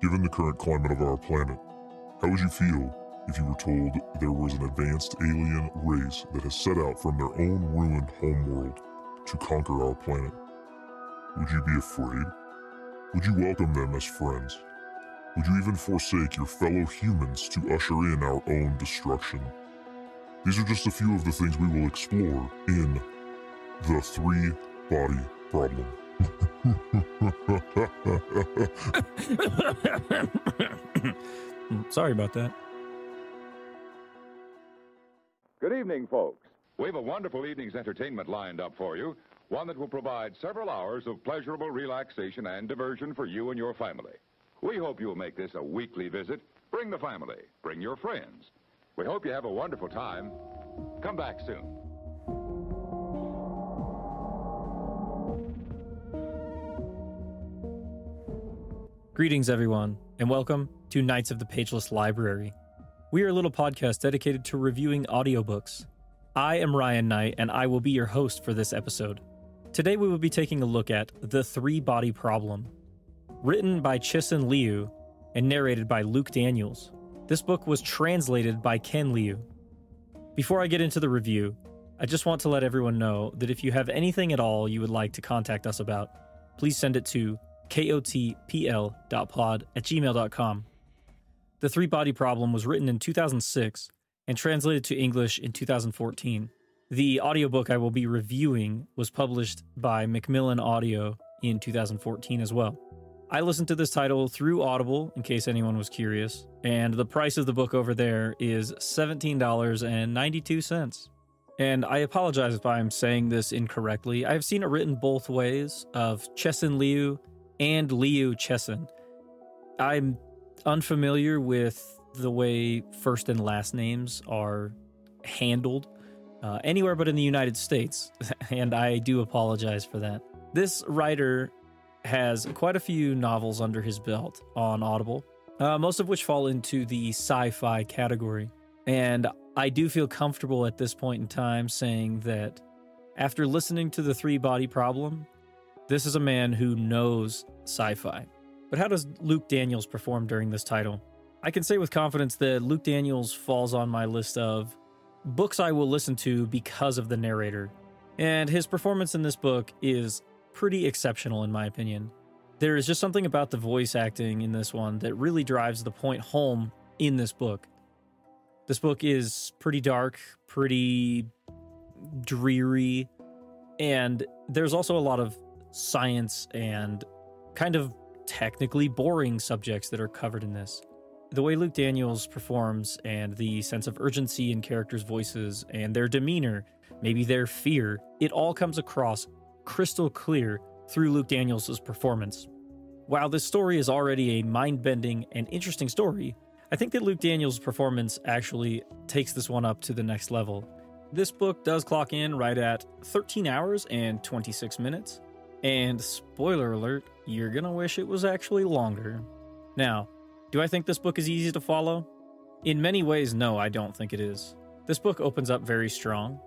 Given the current climate of our planet, how would you feel if you were told there was an advanced alien race that has set out from their own ruined homeworld to conquer our planet? Would you be afraid? Would you welcome them as friends? Would you even forsake your fellow humans to usher in our own destruction? These are just a few of the things we will explore in The Three Body Problem. Sorry about that. Good evening, folks. We have a wonderful evening's entertainment lined up for you, one that will provide several hours of pleasurable relaxation and diversion for you and your family. We hope you'll make this a weekly visit. Bring the family, bring your friends. We hope you have a wonderful time. Come back soon. Greetings, everyone, and welcome to Knights of the Pageless Library. We are a little podcast dedicated to reviewing audiobooks. I am Ryan Knight, and I will be your host for this episode. Today, we will be taking a look at The Three Body Problem. Written by Cixin Liu and narrated by Luke Daniels, this book was translated by Ken Liu. Before I get into the review, I just want to let everyone know that if you have anything at all you would like to contact us about, please send it to kotpl.pod at gmail.com. The Three Body Problem was written in 2006 and translated to English in 2014. The audiobook I will be reviewing was published by Macmillan Audio in 2014 as well. I listened to this title through Audible, in case anyone was curious, and the price of the book over there is $17.92. And I apologize if I'm saying this incorrectly. I've seen it written both ways of Cixin Liu and Liu Cixin. I'm unfamiliar with the way first and last names are handled uh, anywhere but in the United States, and I do apologize for that. This writer has quite a few novels under his belt on Audible, uh, most of which fall into the sci fi category. And I do feel comfortable at this point in time saying that after listening to The Three Body Problem, this is a man who knows sci fi. But how does Luke Daniels perform during this title? I can say with confidence that Luke Daniels falls on my list of books I will listen to because of the narrator. And his performance in this book is pretty exceptional, in my opinion. There is just something about the voice acting in this one that really drives the point home in this book. This book is pretty dark, pretty dreary, and there's also a lot of science and kind of technically boring subjects that are covered in this. The way Luke Daniels performs and the sense of urgency in characters' voices and their demeanor, maybe their fear, it all comes across crystal clear through Luke Daniels' performance. While this story is already a mind bending and interesting story, I think that Luke Daniels' performance actually takes this one up to the next level. This book does clock in right at 13 hours and 26 minutes, and spoiler alert, you're gonna wish it was actually longer. Now, do I think this book is easy to follow? In many ways, no, I don't think it is. This book opens up very strong,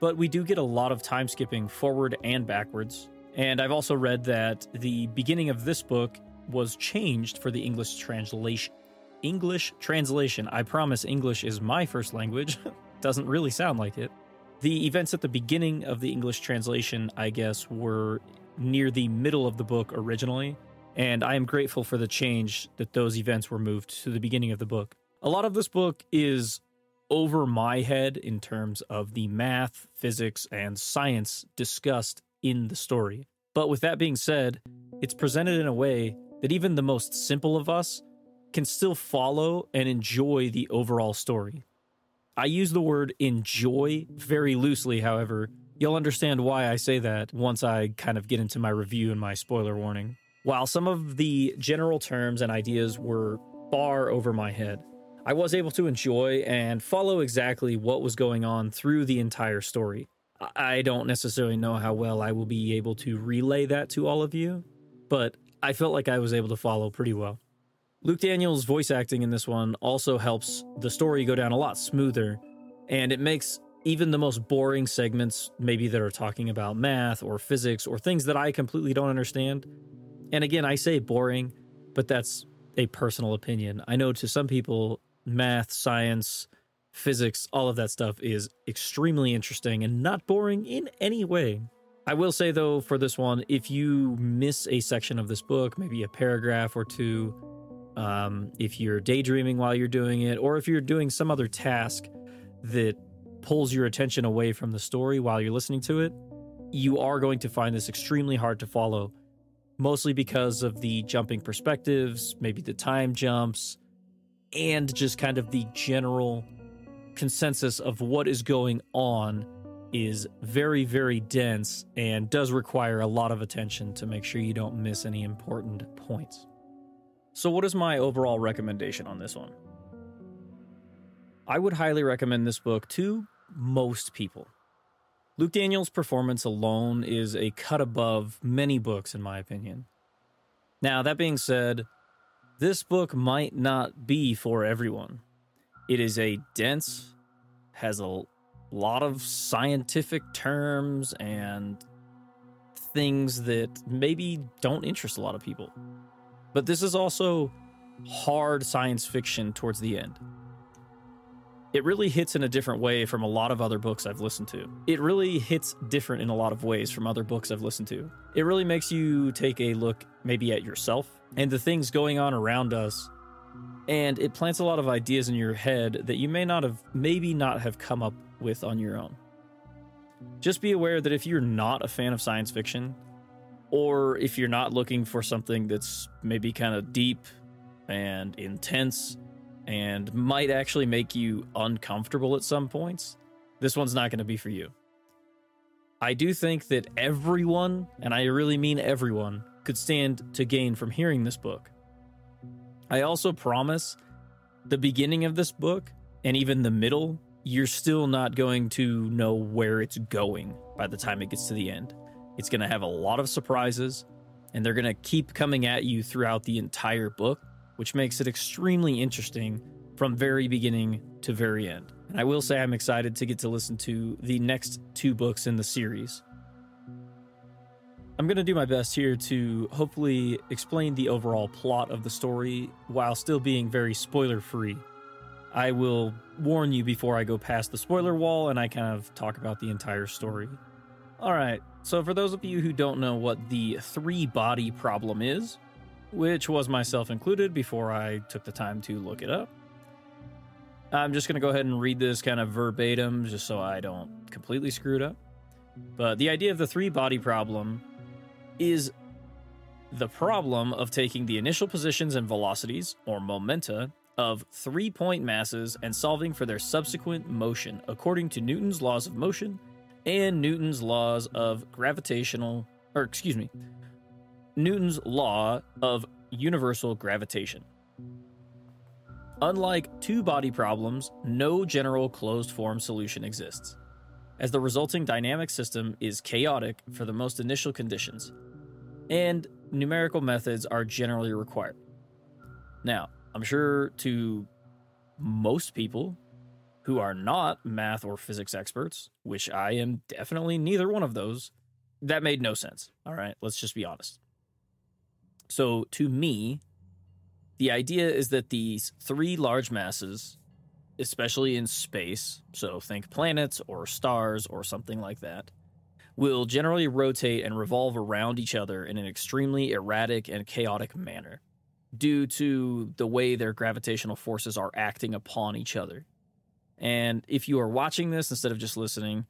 but we do get a lot of time skipping forward and backwards. And I've also read that the beginning of this book was changed for the English translation. English translation. I promise English is my first language. Doesn't really sound like it. The events at the beginning of the English translation, I guess, were near the middle of the book originally, and I am grateful for the change that those events were moved to the beginning of the book. A lot of this book is over my head in terms of the math, physics, and science discussed in the story. But with that being said, it's presented in a way that even the most simple of us can still follow and enjoy the overall story. I use the word enjoy very loosely, however. You'll understand why I say that once I kind of get into my review and my spoiler warning. While some of the general terms and ideas were far over my head, I was able to enjoy and follow exactly what was going on through the entire story. I don't necessarily know how well I will be able to relay that to all of you, but I felt like I was able to follow pretty well. Luke Daniels' voice acting in this one also helps the story go down a lot smoother, and it makes even the most boring segments, maybe that are talking about math or physics or things that I completely don't understand. And again, I say boring, but that's a personal opinion. I know to some people, math, science, physics, all of that stuff is extremely interesting and not boring in any way. I will say, though, for this one, if you miss a section of this book, maybe a paragraph or two, um, if you're daydreaming while you're doing it, or if you're doing some other task that pulls your attention away from the story while you're listening to it, you are going to find this extremely hard to follow, mostly because of the jumping perspectives, maybe the time jumps, and just kind of the general consensus of what is going on is very, very dense and does require a lot of attention to make sure you don't miss any important points. So, what is my overall recommendation on this one? I would highly recommend this book to most people. Luke Daniels' performance alone is a cut above many books, in my opinion. Now, that being said, this book might not be for everyone. It is a dense, has a lot of scientific terms and things that maybe don't interest a lot of people. But this is also hard science fiction towards the end it really hits in a different way from a lot of other books I've listened to. It really hits different in a lot of ways from other books I've listened to. It really makes you take a look maybe at yourself and the things going on around us. And it plants a lot of ideas in your head that you may not have, maybe not have come up with on your own. Just be aware that if you're not a fan of science fiction, or if you're not looking for something that's maybe kind of deep and intense and might actually make you uncomfortable at some points, this one's not going to be for you. I do think that everyone, and I really mean everyone, could stand to gain from hearing this book. I also promise the beginning of this book and even the middle, you're still not going to know where it's going by the time it gets to the end. It's going to have a lot of surprises, and they're going to keep coming at you throughout the entire book which makes it extremely interesting from very beginning to very end. And I will say I'm excited to get to listen to the next two books in the series. I'm going to do my best here to hopefully explain the overall plot of the story while still being very spoiler free. I will warn you before I go past the spoiler wall and I kind of talk about the entire story. All right, so for those of you who don't know what the three body problem is, which was myself included before I took the time to look it up. I'm just going to go ahead and read this kind of verbatim just so I don't completely screw it up. But the idea of the three body problem is the problem of taking the initial positions and velocities, or momenta, of three point masses and solving for their subsequent motion according to Newton's laws of motion and Newton's laws of gravitational, or excuse me, Newton's law of universal gravitation. Unlike two body problems, no general closed form solution exists, as the resulting dynamic system is chaotic for the most initial conditions, and numerical methods are generally required. Now, I'm sure to most people who are not math or physics experts, which I am definitely neither one of those, that made no sense. All right, let's just be honest. So to me, the idea is that these three large masses, especially in space, so think planets or stars or something like that, will generally rotate and revolve around each other in an extremely erratic and chaotic manner due to the way their gravitational forces are acting upon each other. And if you are watching this instead of just listening,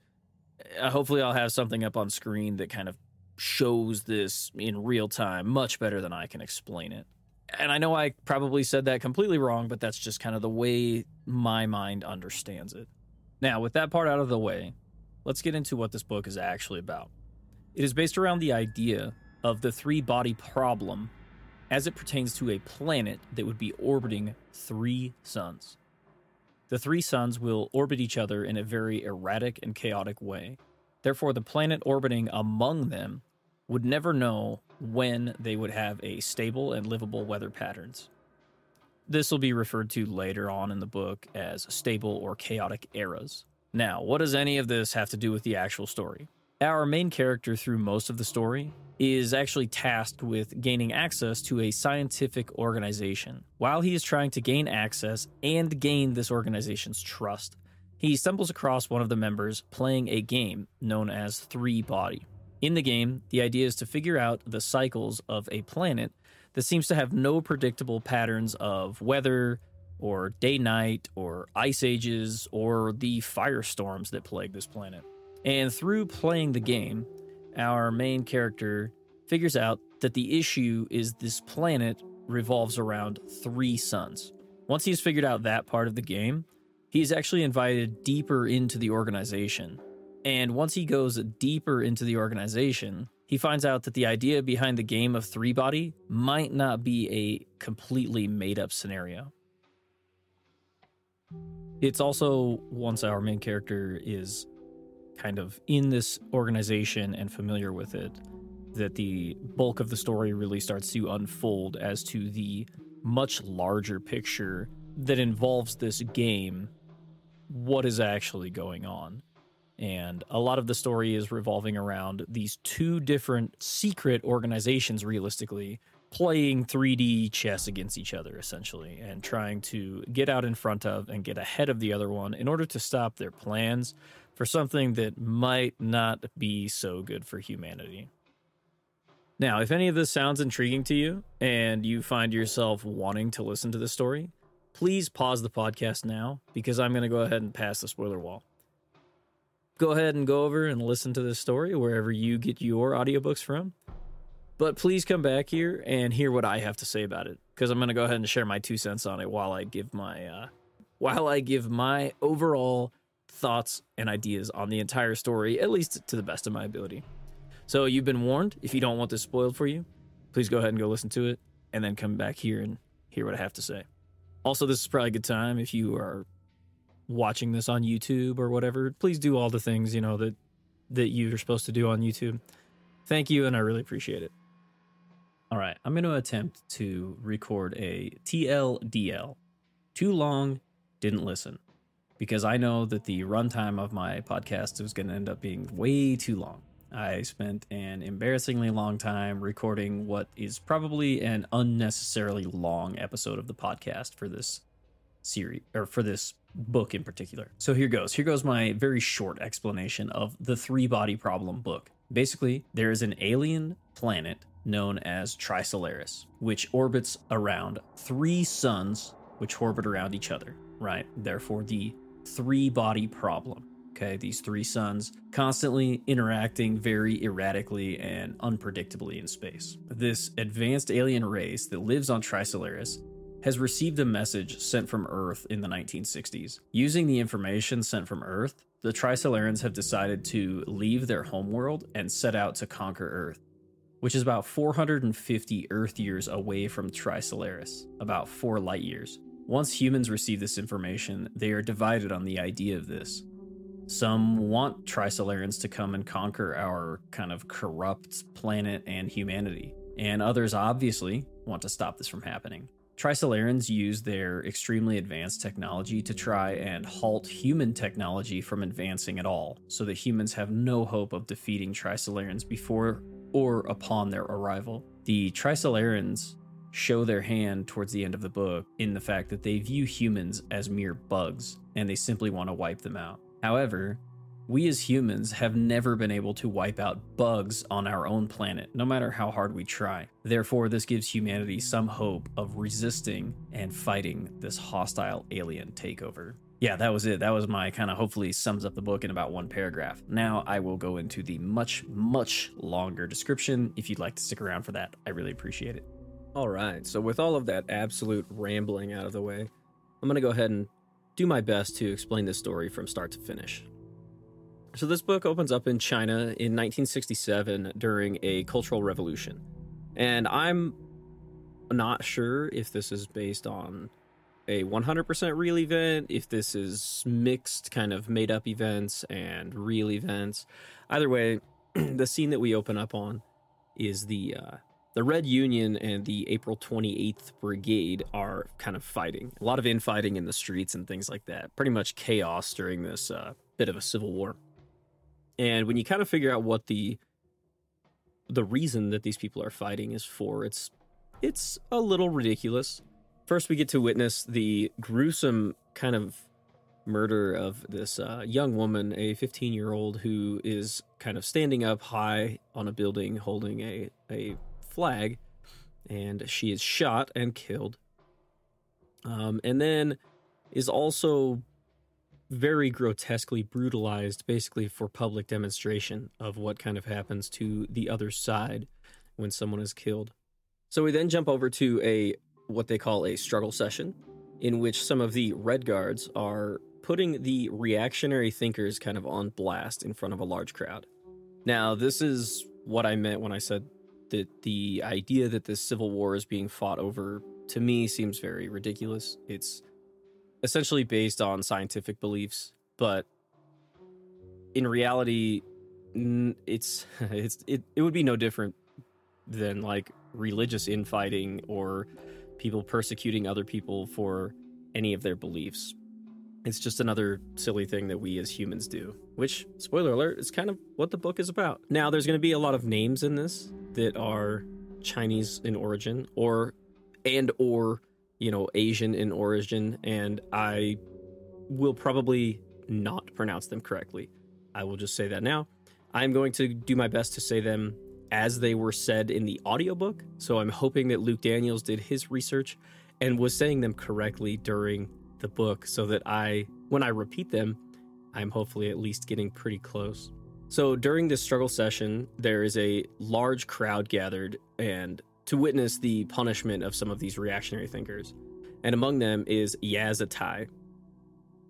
uh, hopefully I'll have something up on screen that kind of shows this in real time much better than I can explain it. And I know I probably said that completely wrong, but that's just kind of the way my mind understands it. Now, with that part out of the way, let's get into what this book is actually about. It is based around the idea of the three body problem as it pertains to a planet that would be orbiting three suns. The three suns will orbit each other in a very erratic and chaotic way. Therefore, the planet orbiting among them would never know when they would have a stable and livable weather patterns. This will be referred to later on in the book as stable or chaotic eras. Now, what does any of this have to do with the actual story? Our main character, through most of the story, is actually tasked with gaining access to a scientific organization. While he is trying to gain access and gain this organization's trust, he stumbles across one of the members playing a game known as Three Body. In the game, the idea is to figure out the cycles of a planet that seems to have no predictable patterns of weather, or day night, or ice ages, or the firestorms that plague this planet. And through playing the game, our main character figures out that the issue is this planet revolves around three suns. Once he's figured out that part of the game, he's actually invited deeper into the organization. And once he goes deeper into the organization, he finds out that the idea behind the game of three body might not be a completely made up scenario. It's also once our main character is kind of in this organization and familiar with it that the bulk of the story really starts to unfold as to the much larger picture that involves this game what is actually going on. And a lot of the story is revolving around these two different secret organizations realistically playing 3D chess against each other essentially and trying to get out in front of and get ahead of the other one in order to stop their plans for something that might not be so good for humanity. Now, if any of this sounds intriguing to you and you find yourself wanting to listen to the story, please pause the podcast now because I'm going to go ahead and pass the spoiler wall. Go ahead and go over and listen to this story wherever you get your audiobooks from. But please come back here and hear what I have to say about it because I'm going to go ahead and share my two cents on it while I give my uh, while I give my overall thoughts and ideas on the entire story, at least to the best of my ability. So you've been warned. If you don't want this spoiled for you, please go ahead and go listen to it and then come back here and hear what I have to say. Also, this is probably a good time if you are watching this on YouTube or whatever. Please do all the things, you know, that that you're supposed to do on YouTube. Thank you and I really appreciate it. All right, I'm going to attempt to record a TLDL. Too long, didn't listen. Because I know that the runtime of my podcast is going to end up being way too long. I spent an embarrassingly long time recording what is probably an unnecessarily long episode of the podcast for this series or for this book in particular. So here goes. Here goes my very short explanation of the three body problem book. Basically, there is an alien planet known as Trisolaris, which orbits around three suns which orbit around each other, right? Therefore, the three body problem. Okay, these three suns constantly interacting very erratically and unpredictably in space. This advanced alien race that lives on Trisolaris has received a message sent from Earth in the 1960s. Using the information sent from Earth, the Trisolarans have decided to leave their homeworld and set out to conquer Earth which is about 450 Earth years away from Trisolaris, about 4 light years. Once humans receive this information, they are divided on the idea of this. Some want Trisolarans to come and conquer our kind of corrupt planet and humanity, and others obviously want to stop this from happening. Trisolarans use their extremely advanced technology to try and halt human technology from advancing at all, so that humans have no hope of defeating Trisolarans before or upon their arrival. The Trisolarans show their hand towards the end of the book in the fact that they view humans as mere bugs and they simply want to wipe them out. However, we as humans have never been able to wipe out bugs on our own planet, no matter how hard we try. Therefore, this gives humanity some hope of resisting and fighting this hostile alien takeover yeah, that was it. That was my kind of hopefully sums up the book in about one paragraph. Now I will go into the much, much longer description. If you'd like to stick around for that, I really appreciate it. All right. So, with all of that absolute rambling out of the way, I'm going to go ahead and do my best to explain this story from start to finish. So, this book opens up in China in 1967 during a cultural revolution. And I'm not sure if this is based on a 100% real event, if this is mixed kind of made up events and real events. Either way, the scene that we open up on is the uh, the Red Union and the April 28th Brigade are kind of fighting. A lot of infighting in the streets and things like that. Pretty much chaos during this uh, bit of a civil war. And when you kind of figure out what the the reason that these people are fighting is for, it's it's a little ridiculous. First, we get to witness the gruesome kind of murder of this uh, young woman, a 15 year old who is kind of standing up high on a building holding a, a flag, and she is shot and killed. Um, and then is also very grotesquely brutalized, basically for public demonstration of what kind of happens to the other side when someone is killed. So we then jump over to a what they call a struggle session, in which some of the red guards are putting the reactionary thinkers kind of on blast in front of a large crowd. Now, this is what I meant when I said that the idea that this civil war is being fought over to me seems very ridiculous. It's essentially based on scientific beliefs, but in reality, it's it's it, it would be no different than like religious infighting or people persecuting other people for any of their beliefs. It's just another silly thing that we as humans do, which, spoiler alert, is kind of what the book is about. Now, there's going to be a lot of names in this that are Chinese in origin or and or, you know, Asian in origin and I will probably not pronounce them correctly. I will just say that now. I'm going to do my best to say them as they were said in the audiobook. So I'm hoping that Luke Daniels did his research and was saying them correctly during the book so that I, when I repeat them, I'm hopefully at least getting pretty close. So during this struggle session, there is a large crowd gathered and to witness the punishment of some of these reactionary thinkers. And among them is Ye Zhetai.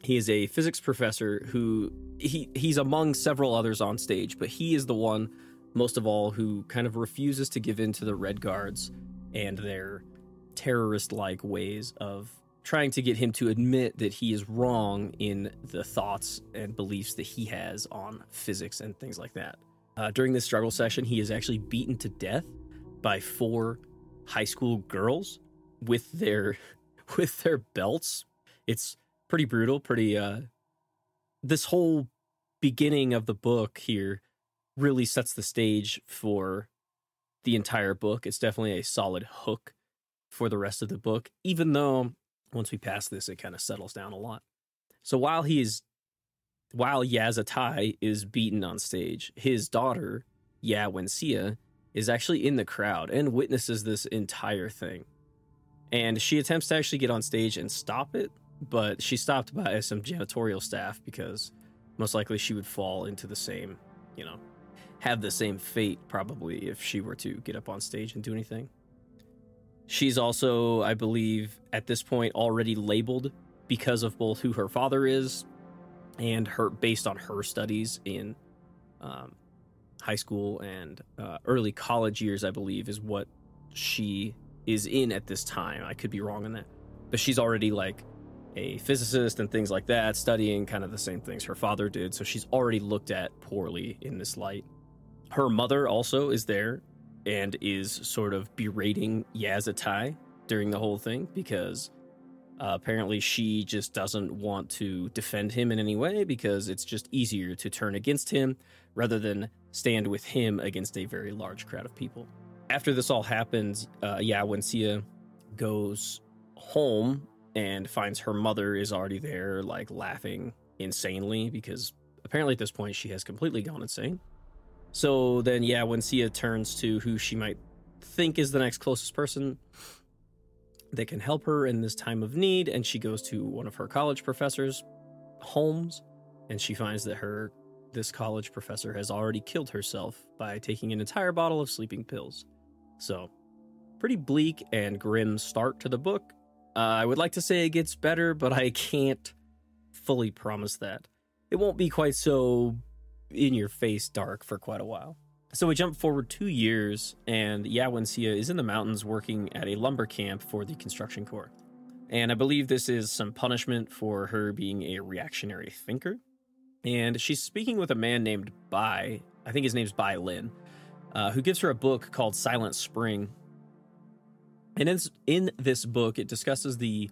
He is a physics professor who he he's among several others on stage, but he is the one most of all who kind of refuses to give in to the red guards and their terrorist like ways of trying to get him to admit that he is wrong in the thoughts and beliefs that he has on physics and things like that. Uh, during this struggle session, he is actually beaten to death by four high school girls with their with their belts. It's pretty brutal, pretty uh this whole beginning of the book here really sets the stage for the entire book. It's definitely a solid hook for the rest of the book, even though once we pass this, it kind of settles down a lot. So while he's while Ye Zhetai is beaten on stage, his daughter, Ya is actually in the crowd and witnesses this entire thing. And she attempts to actually get on stage and stop it, but she's stopped by some janitorial staff because most likely she would fall into the same, you know, have the same fate probably if she were to get up on stage and do anything. She's also, I believe, at this point already labeled because of both who her father is and her based on her studies in um, high school and uh, early college years, I believe, is what she is in at this time. I could be wrong on that, but she's already like a physicist and things like that, studying kind of the same things her father did. So she's already looked at poorly in this light. Her mother also is there and is sort of berating Ye Zhetai during the whole thing because uh, apparently she just doesn't want to defend him in any way because it's just easier to turn against him rather than stand with him against a very large crowd of people. After this all happens, uh, Ya Wenxia goes home and finds her mother is already there, like laughing insanely because apparently at this point she has completely gone insane. So then, yeah, when Sia turns to who she might think is the next closest person that can help her in this time of need, and she goes to one of her college professors, Holmes, and she finds that her this college professor has already killed herself by taking an entire bottle of sleeping pills. So, pretty bleak and grim start to the book. Uh, I would like to say it gets better, but I can't fully promise that. It won't be quite so in your face dark for quite a while. So we jump forward two years, and Ya Wenxia is in the mountains working at a lumber camp for the construction corps. And I believe this is some punishment for her being a reactionary thinker. And she's speaking with a man named Bai, I think his name's Bai Lin, uh, who gives her a book called Silent Spring. And in, in this book, it discusses the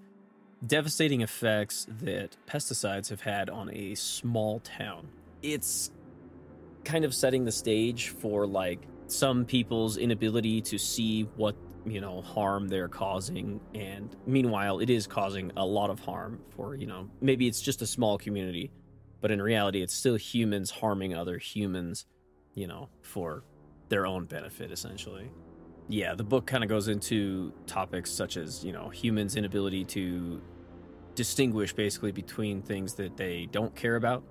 devastating effects that pesticides have had on a small town. It's kind of setting the stage for like some people's inability to see what you know harm they're causing. And meanwhile it is causing a lot of harm for you know maybe it's just a small community but in reality it's still humans harming other humans you know for their own benefit essentially. Yeah the book kind of goes into topics such as you know humans inability to distinguish basically between things that they don't care about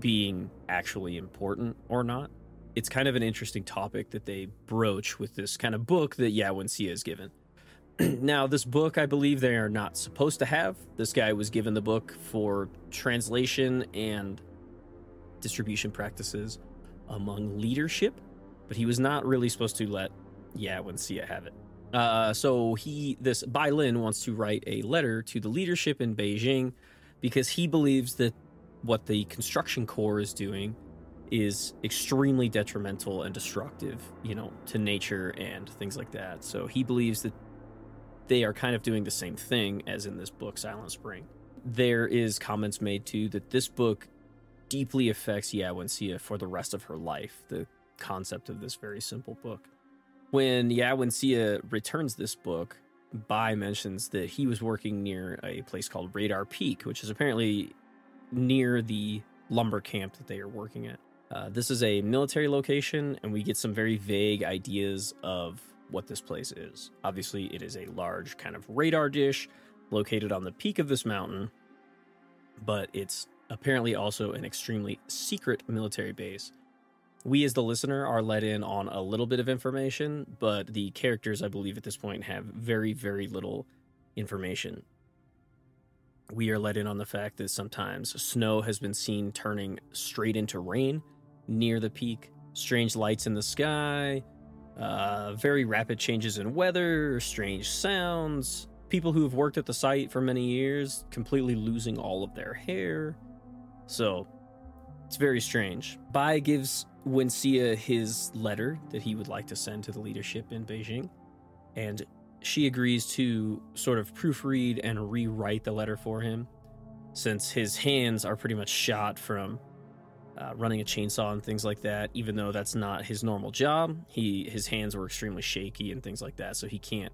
being actually important or not it's kind of an interesting topic that they broach with this kind of book that Yawensia is given. now, this book, I believe they are not supposed to have. This guy was given the book for translation and distribution practices among leadership, but he was not really supposed to let Yawensia have it. Uh, so he, this Bai Lin wants to write a letter to the leadership in Beijing because he believes that what the construction corps is doing is extremely detrimental and destructive, you know, to nature and things like that. So he believes that they are kind of doing the same thing as in this book, Silent Spring. There is comments made too that this book deeply affects Yawensia for the rest of her life, the concept of this very simple book. When Yawensia returns this book, Bai mentions that he was working near a place called Radar Peak, which is apparently near the lumber camp that they are working at. Uh, this is a military location, and we get some very vague ideas of what this place is. Obviously, it is a large kind of radar dish located on the peak of this mountain, but it's apparently also an extremely secret military base. We, as the listener, are let in on a little bit of information, but the characters, I believe, at this point have very, very little information. We are let in on the fact that sometimes snow has been seen turning straight into rain near the peak, strange lights in the sky, uh, very rapid changes in weather, strange sounds, people who have worked at the site for many years completely losing all of their hair. So it's very strange. Bai gives Wenxia his letter that he would like to send to the leadership in Beijing, and she agrees to sort of proofread and rewrite the letter for him since his hands are pretty much shot from uh, running a chainsaw and things like that. Even though that's not his normal job, he his hands were extremely shaky and things like that, so he can't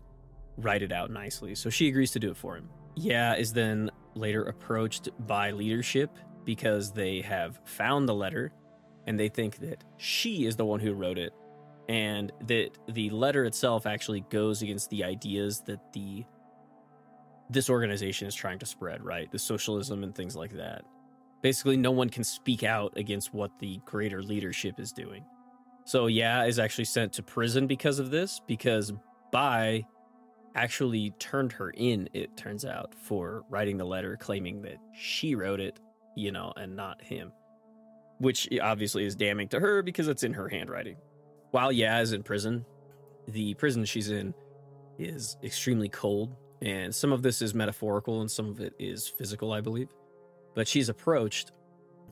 write it out nicely. So she agrees to do it for him. Yeah is then later approached by leadership because they have found the letter and they think that she is the one who wrote it and that the letter itself actually goes against the ideas that the this organization is trying to spread, right? The socialism and things like that. Basically, no one can speak out against what the greater leadership is doing. So, yeah, is actually sent to prison because of this, because Bai actually turned her in, it turns out, for writing the letter claiming that she wrote it, you know, and not him. Which obviously is damning to her because it's in her handwriting. While Yaz is in prison, the prison she's in is extremely cold, and some of this is metaphorical and some of it is physical, I believe but she's approached,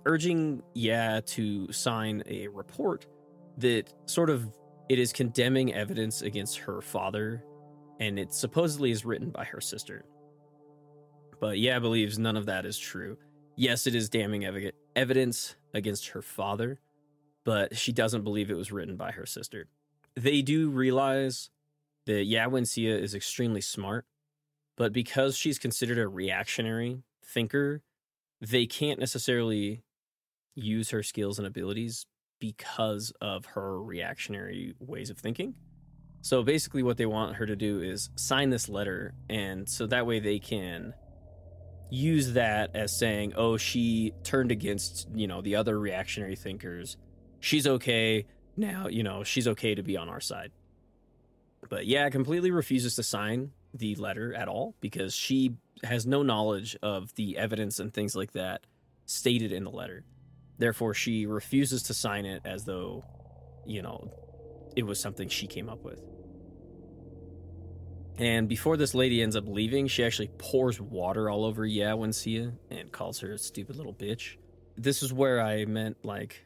urging Ya to sign a report that sort of it is condemning evidence against her father, and it supposedly is written by her sister. But Ya believes none of that is true. Yes, it is damning ev- evidence against her father, but she doesn't believe it was written by her sister. They do realize that Yawenxia is extremely smart, but because she's considered a reactionary thinker, they can't necessarily use her skills and abilities because of her reactionary ways of thinking. So basically, what they want her to do is sign this letter, and so that way they can use that as saying, "Oh, she turned against you know the other reactionary thinkers. She's okay now. You know she's okay to be on our side." But yeah, completely refuses to sign the letter at all because she has no knowledge of the evidence and things like that stated in the letter. Therefore, she refuses to sign it as though, you know, it was something she came up with. And before this lady ends up leaving, she actually pours water all over Yawenxia and calls her a stupid little bitch. This is where I meant like,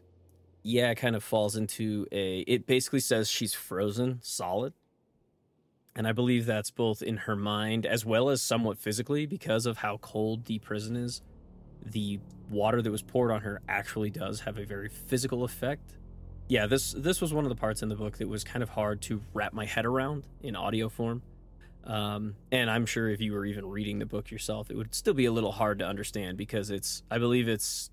yeah, kind of falls into a. It basically says she's frozen solid and I believe that's both in her mind as well as somewhat physically because of how cold the prison is. The water that was poured on her actually does have a very physical effect yeah, this this was one of the parts in the book that was kind of hard to wrap my head around in audio form. Um, and I'm sure if you were even reading the book yourself, it would still be a little hard to understand because it's, I believe it's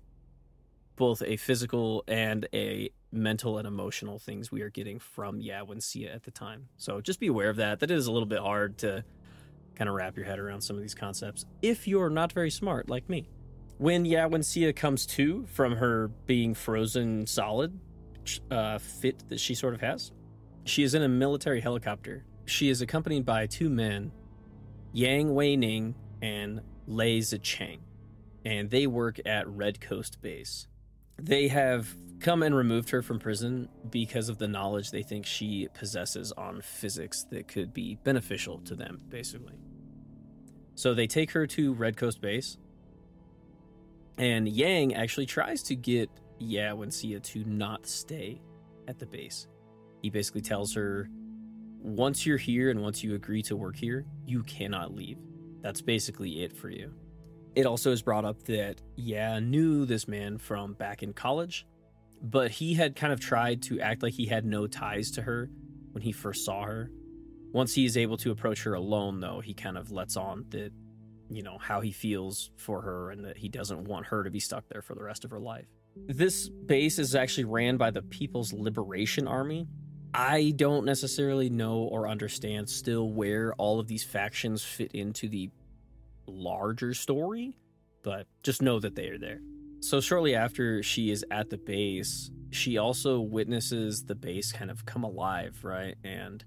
both a physical and a mental and emotional things we are getting from Yawensia at the time. So just be aware of that. That is a little bit hard to kind of wrap your head around some of these concepts if you're not very smart like me. When Yawensia comes to from her being frozen solid uh, fit that she sort of has, she is in a military helicopter she is accompanied by two men, Yang Weining and Lei Zhicheng, and they work at Red Coast Base. They have come and removed her from prison because of the knowledge they think she possesses on physics that could be beneficial to them, basically. So they take her to Red Coast Base, and Yang actually tries to get Yawensia to not stay at the base. He basically tells her once you're here and once you agree to work here, you cannot leave. That's basically it for you. It also is brought up that, yeah, knew this man from back in college, but he had kind of tried to act like he had no ties to her when he first saw her. Once he is able to approach her alone, though, he kind of lets on that, you know, how he feels for her and that he doesn't want her to be stuck there for the rest of her life. This base is actually ran by the People's Liberation Army, I don't necessarily know or understand still where all of these factions fit into the larger story, but just know that they are there. So, shortly after she is at the base, she also witnesses the base kind of come alive, right? And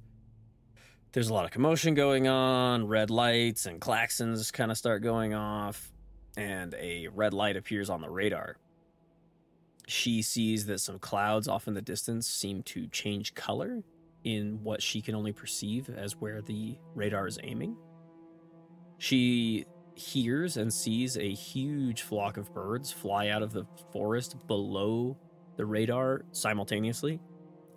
there's a lot of commotion going on, red lights and klaxons kind of start going off, and a red light appears on the radar she sees that some clouds off in the distance seem to change color in what she can only perceive as where the radar is aiming. She hears and sees a huge flock of birds fly out of the forest below the radar simultaneously.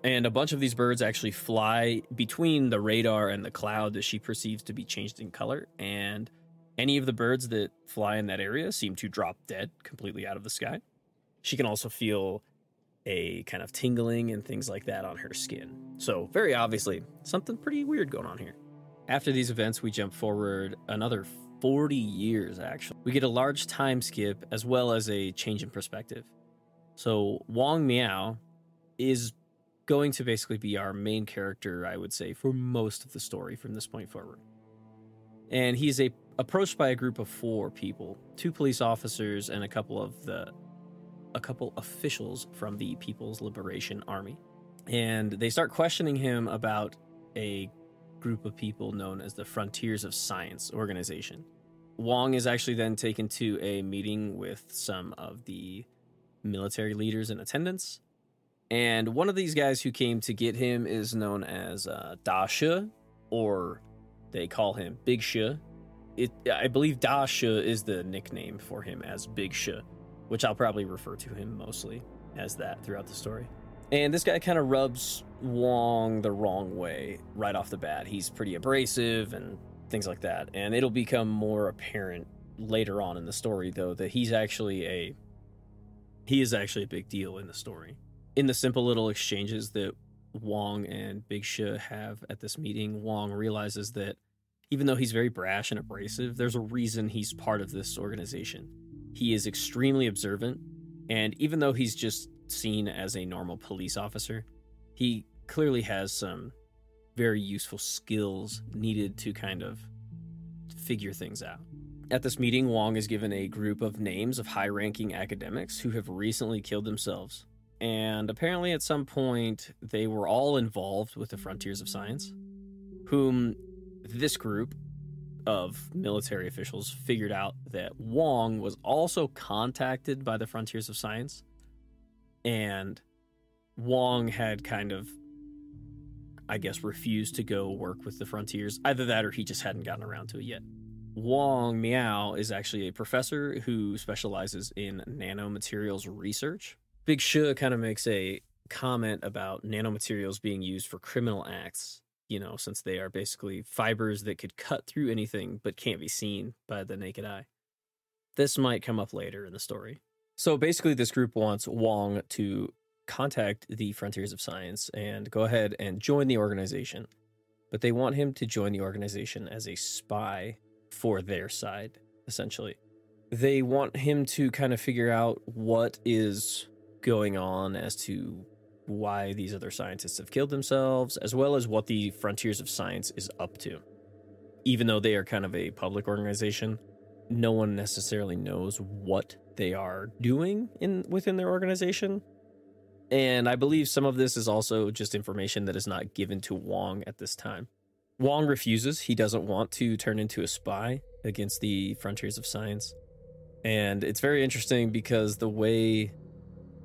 And a bunch of these birds actually fly between the radar and the cloud that she perceives to be changed in color. And any of the birds that fly in that area seem to drop dead completely out of the sky. She can also feel a kind of tingling and things like that on her skin. So, very obviously, something pretty weird going on here. After these events, we jump forward another 40 years, actually. We get a large time skip as well as a change in perspective. So, Wang Miao is going to basically be our main character, I would say, for most of the story from this point forward. And he's a, approached by a group of four people two police officers and a couple of the a couple officials from the People's Liberation Army. And they start questioning him about a group of people known as the Frontiers of Science organization. Wong is actually then taken to a meeting with some of the military leaders in attendance. And one of these guys who came to get him is known as uh, Da Shi, or they call him Big Shi. It, I believe Da Shi is the nickname for him as Big Shi which I'll probably refer to him mostly as that throughout the story. And this guy kind of rubs Wong the wrong way right off the bat. He's pretty abrasive and things like that. And it'll become more apparent later on in the story, though, that he's actually a. He is actually a big deal in the story. In the simple little exchanges that Wong and Big Shi have at this meeting, Wong realizes that even though he's very brash and abrasive, there's a reason he's part of this organization. He is extremely observant, and even though he's just seen as a normal police officer, he clearly has some very useful skills needed to kind of figure things out. At this meeting, Wong is given a group of names of high ranking academics who have recently killed themselves. And apparently, at some point, they were all involved with the frontiers of science, whom this group of military officials figured out that Wong was also contacted by the Frontiers of Science, and Wong had kind of, I guess, refused to go work with the Frontiers. Either that or he just hadn't gotten around to it yet. Wong Miao is actually a professor who specializes in nanomaterials research. Big Shu kind of makes a comment about nanomaterials being used for criminal acts you know, since they are basically fibers that could cut through anything but can't be seen by the naked eye. This might come up later in the story. So basically, this group wants Wong to contact the Frontiers of Science and go ahead and join the organization. But they want him to join the organization as a spy for their side, essentially. They want him to kind of figure out what is going on as to why these other scientists have killed themselves, as well as what the Frontiers of Science is up to. Even though they are kind of a public organization, no one necessarily knows what they are doing in within their organization. And I believe some of this is also just information that is not given to Wong at this time. Wong refuses. He doesn't want to turn into a spy against the frontiers of science. And it's very interesting because the way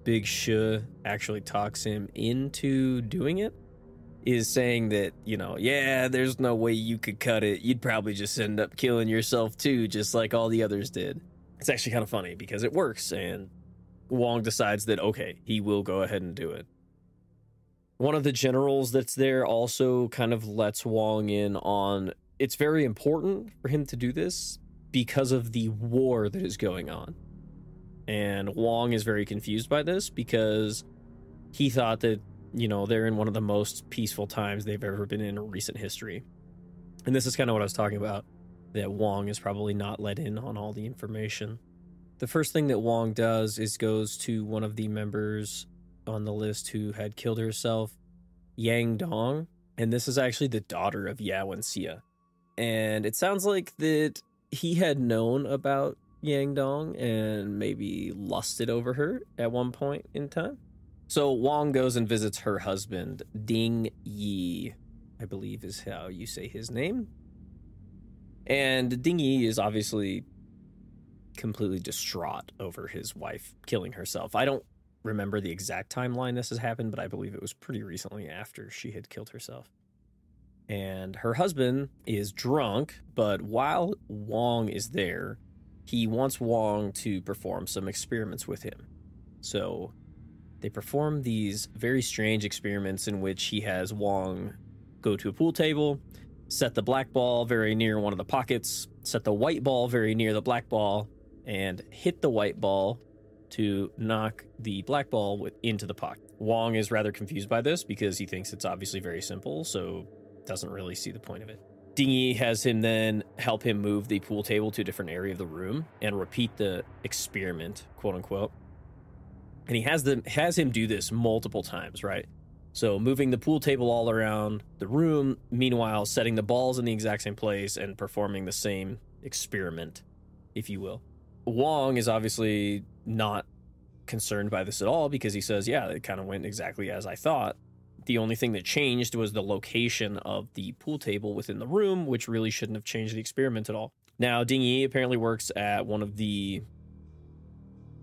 Big Shi actually talks him into doing it is saying that, you know, yeah, there's no way you could cut it. You'd probably just end up killing yourself too, just like all the others did. It's actually kind of funny because it works, and Wong decides that, okay, he will go ahead and do it. One of the generals that's there also kind of lets Wong in on it's very important for him to do this because of the war that is going on. And Wong is very confused by this because he thought that you know, they're in one of the most peaceful times they've ever been in recent history. And this is kind of what I was talking about that Wong is probably not let in on all the information. The first thing that Wong does is goes to one of the members on the list who had killed herself, Yang Dong, and this is actually the daughter of Ye Wenjie. And it sounds like that he had known about Yang Dong and maybe lusted over her at one point in time. So Wong goes and visits her husband, Ding Yi, I believe is how you say his name. And Ding Yi is obviously completely distraught over his wife killing herself. I don't remember the exact timeline this has happened, but I believe it was pretty recently after she had killed herself. And her husband is drunk, but while Wong is there, he wants Wong to perform some experiments with him. So they perform these very strange experiments in which he has Wong go to a pool table, set the black ball very near one of the pockets, set the white ball very near the black ball, and hit the white ball to knock the black ball into the pocket. Wong is rather confused by this because he thinks it's obviously very simple, so doesn't really see the point of it. Ding Yi has him then help him move the pool table to a different area of the room and repeat the experiment, quote unquote and he has them has him do this multiple times, right? So moving the pool table all around the room, meanwhile setting the balls in the exact same place and performing the same experiment, if you will. Wong is obviously not concerned by this at all because he says, "Yeah, it kind of went exactly as I thought." The only thing that changed was the location of the pool table within the room, which really shouldn't have changed the experiment at all. Now, Ding Yi apparently works at one of the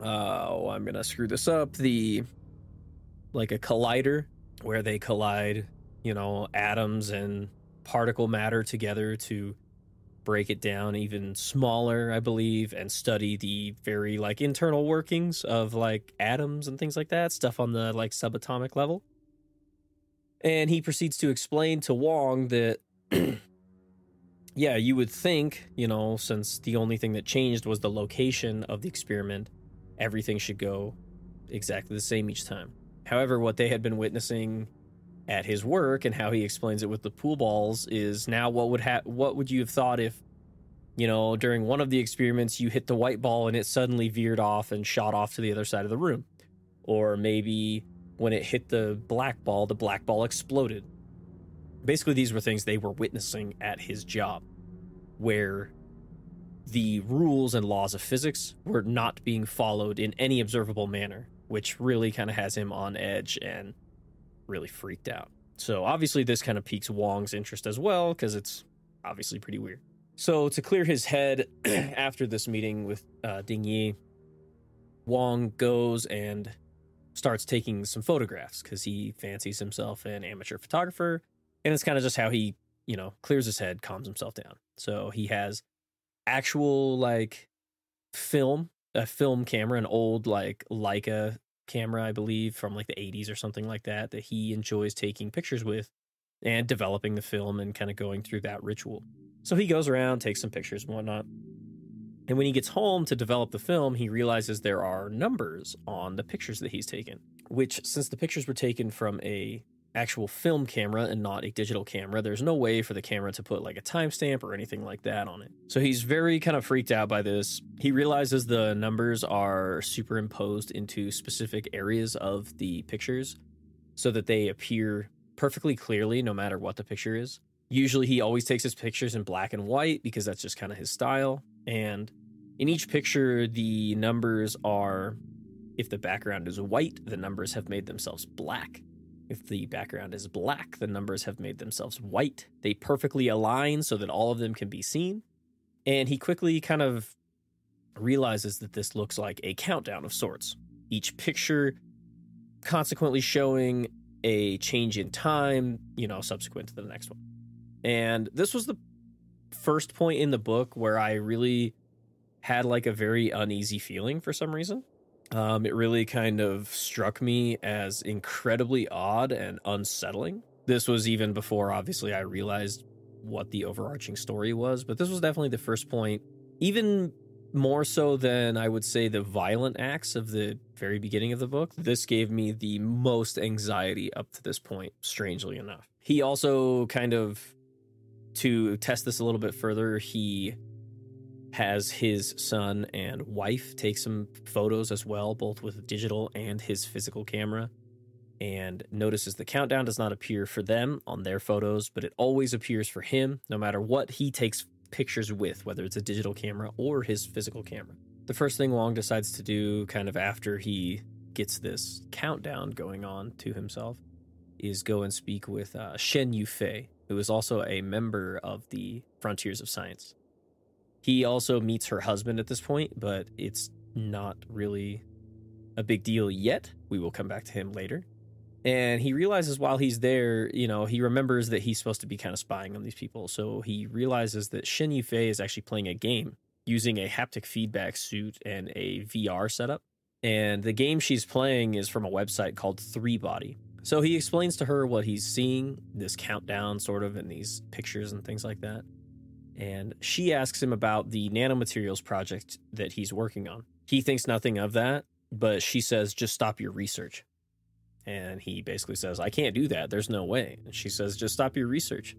uh, oh, I'm gonna screw this up. The like a collider where they collide, you know, atoms and particle matter together to break it down even smaller, I believe, and study the very like internal workings of like atoms and things like that, stuff on the like subatomic level. And he proceeds to explain to Wong that yeah, you would think, you know, since the only thing that changed was the location of the experiment, everything should go exactly the same each time. However, what they had been witnessing at his work and how he explains it with the pool balls is now what would ha- what would you have thought if you know during one of the experiments you hit the white ball and it suddenly veered off and shot off to the other side of the room? Or maybe when it hit the black ball the black ball exploded. Basically these were things they were witnessing at his job where the rules and laws of physics were not being followed in any observable manner, which really kind of has him on edge and really freaked out. So obviously, this kind of piques Wong's interest as well because it's obviously pretty weird. So to clear his head after this meeting with uh, Ding Yi, Wong goes and starts taking some photographs because he fancies himself an amateur photographer, and it's kind of just how he, you know, clears his head, calms himself down. So he has actual like film, a film camera, an old like Leica camera, I believe, from like the 80s or something like that, that he enjoys taking pictures with and developing the film and kind of going through that ritual. So he goes around, takes some pictures and whatnot. And when he gets home to develop the film, he realizes there are numbers on the pictures that he's taken. which since the pictures were taken from a actual film camera and not a digital camera, there's no way for the camera to put like a timestamp or anything like that on it. So he's very kind of freaked out by this. He realizes the numbers are superimposed into specific areas of the pictures so that they appear perfectly clearly no matter what the picture is. Usually he always takes his pictures in black and white because that's just kind of his style. And in each picture, the numbers are if the background is white, the numbers have made themselves black. If the background is black, the numbers have made themselves white. They perfectly align so that all of them can be seen. And he quickly kind of realizes that this looks like a countdown of sorts. Each picture consequently showing a change in time, you know, subsequent to the next one. And this was the first point in the book where I really had like a very uneasy feeling for some reason. Um, it really kind of struck me as incredibly odd and unsettling. This was even before, obviously, I realized what the overarching story was, but this was definitely the first point, even more so than I would say the violent acts of the very beginning of the book. This gave me the most anxiety up to this point, strangely enough. He also kind of, to test this a little bit further, he has his son and wife take some photos as well, both with digital and his physical camera. And notices the countdown does not appear for them on their photos, but it always appears for him, no matter what he takes pictures with, whether it's a digital camera or his physical camera. The first thing Wong decides to do, kind of after he gets this countdown going on to himself, is go and speak with uh, Shen Yufei, who is also a member of the Frontiers of Science. He also meets her husband at this point, but it's not really a big deal yet. We will come back to him later. And he realizes while he's there, you know, he remembers that he's supposed to be kind of spying on these people. So he realizes that Shen Yufei is actually playing a game using a haptic feedback suit and a VR setup. And the game she's playing is from a website called Three Body. So he explains to her what he's seeing, this countdown sort of, and these pictures and things like that and she asks him about the nanomaterials project that he's working on. He thinks nothing of that, but she says, just stop your research. And he basically says, I can't do that. There's no way. And she says, just stop your research.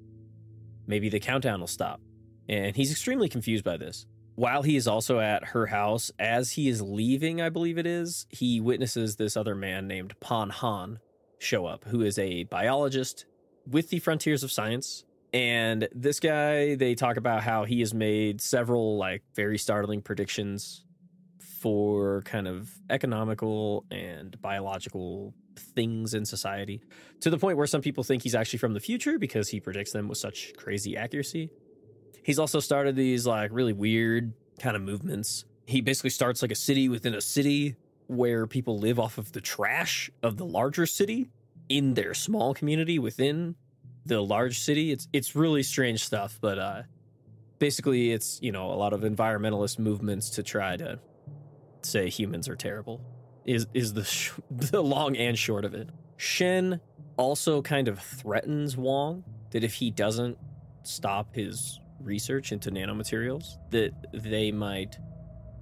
Maybe the countdown will stop. And he's extremely confused by this. While he is also at her house, as he is leaving, I believe it is, he witnesses this other man named Pan Han show up, who is a biologist with the Frontiers of Science and this guy, they talk about how he has made several like very startling predictions for kind of economical and biological things in society to the point where some people think he's actually from the future because he predicts them with such crazy accuracy. He's also started these like really weird kind of movements. He basically starts like a city within a city where people live off of the trash of the larger city in their small community within the large city. It's it's really strange stuff, but uh, basically, it's you know a lot of environmentalist movements to try to say humans are terrible. Is is the sh- the long and short of it. Shen also kind of threatens Wong that if he doesn't stop his research into nanomaterials, that they might,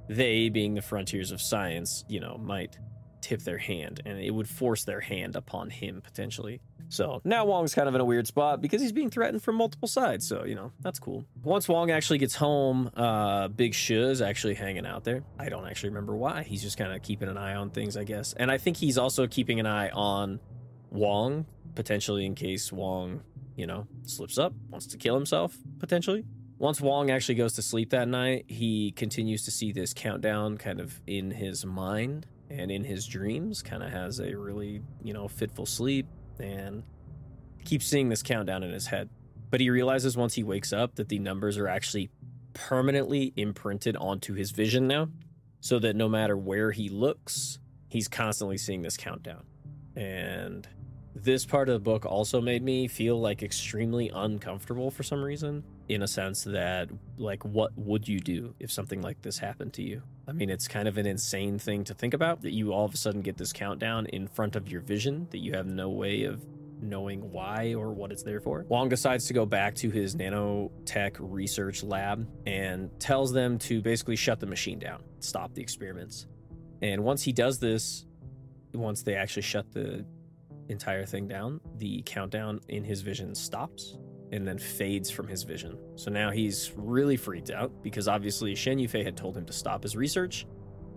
they being the frontiers of science, you know, might tip their hand and it would force their hand upon him potentially. So now Wong's kind of in a weird spot because he's being threatened from multiple sides. So, you know, that's cool. Once Wong actually gets home, uh, Big is actually hanging out there. I don't actually remember why. He's just kind of keeping an eye on things, I guess. And I think he's also keeping an eye on Wong, potentially in case Wong, you know, slips up, wants to kill himself, potentially. Once Wong actually goes to sleep that night, he continues to see this countdown kind of in his mind and in his dreams, kind of has a really, you know, fitful sleep and keeps seeing this countdown in his head. But he realizes once he wakes up that the numbers are actually permanently imprinted onto his vision now, so that no matter where he looks, he's constantly seeing this countdown. And this part of the book also made me feel like extremely uncomfortable for some reason in a sense that like what would you do if something like this happened to you? I mean it's kind of an insane thing to think about that you all of a sudden get this countdown in front of your vision that you have no way of knowing why or what it's there for. Wong decides to go back to his nanotech research lab and tells them to basically shut the machine down stop the experiments. And once he does this once they actually shut the entire thing down, the countdown in his vision stops and then fades from his vision. So now he's really freaked out because obviously Shen Yufei had told him to stop his research,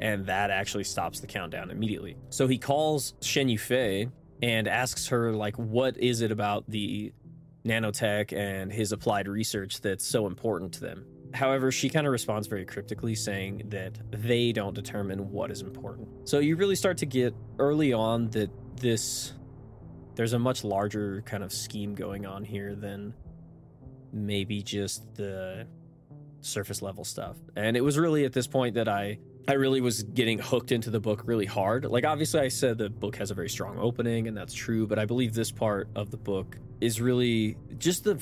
and that actually stops the countdown immediately. So he calls Shen Yufei and asks her like what is it about the nanotech and his applied research that's so important to them. However, she kind of responds very cryptically, saying that they don't determine what is important. So you really start to get early on that this there's a much larger kind of scheme going on here than maybe just the surface level stuff. And it was really at this point that I I really was getting hooked into the book really hard. Like obviously I said the book has a very strong opening and that's true, but I believe this part of the book is really just the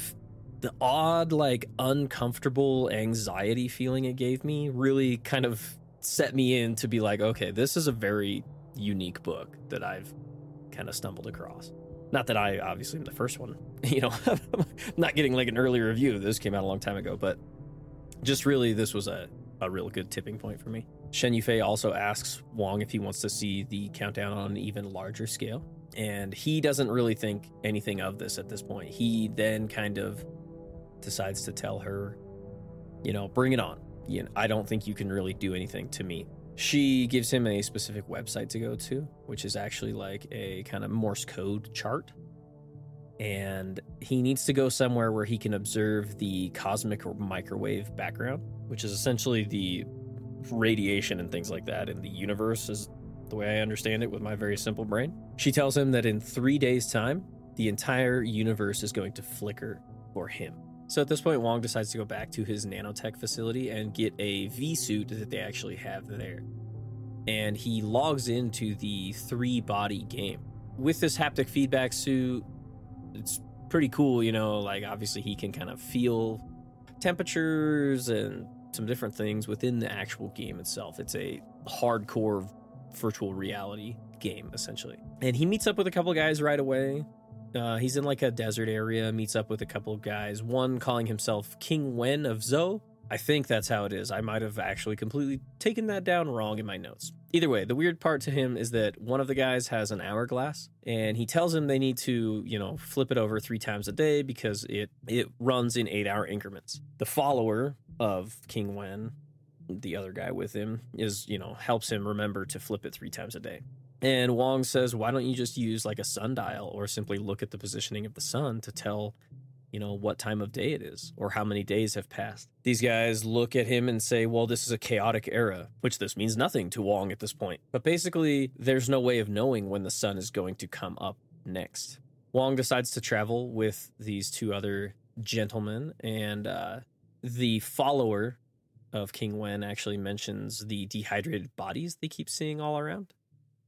the odd like uncomfortable anxiety feeling it gave me really kind of set me in to be like, okay, this is a very unique book that I've kind of stumbled across. Not that I obviously am the first one, you know, not getting like an early review. This came out a long time ago, but just really this was a, a real good tipping point for me. Shen Yufei also asks Wong if he wants to see the countdown on an even larger scale. And he doesn't really think anything of this at this point. He then kind of decides to tell her, you know, bring it on. You know, I don't think you can really do anything to me. She gives him a specific website to go to, which is actually like a kind of Morse code chart. And he needs to go somewhere where he can observe the cosmic microwave background, which is essentially the radiation and things like that in the universe, is the way I understand it with my very simple brain. She tells him that in three days' time, the entire universe is going to flicker for him. So at this point, Wong decides to go back to his nanotech facility and get a V suit that they actually have there. And he logs into the three body game. With this haptic feedback suit, it's pretty cool, you know, like obviously he can kind of feel temperatures and some different things within the actual game itself. It's a hardcore virtual reality game, essentially. And he meets up with a couple guys right away. Uh, he's in like a desert area, meets up with a couple of guys, one calling himself King Wen of Zhou. I think that's how it is. I might have actually completely taken that down wrong in my notes. Either way, the weird part to him is that one of the guys has an hourglass and he tells him they need to, you know, flip it over 3 times a day because it it runs in 8-hour increments. The follower of King Wen, the other guy with him, is, you know, helps him remember to flip it 3 times a day. And Wong says, why don't you just use like a sundial or simply look at the positioning of the sun to tell, you know, what time of day it is or how many days have passed? These guys look at him and say, well, this is a chaotic era, which this means nothing to Wong at this point. But basically, there's no way of knowing when the sun is going to come up next. Wong decides to travel with these two other gentlemen, and uh, the follower of King Wen actually mentions the dehydrated bodies they keep seeing all around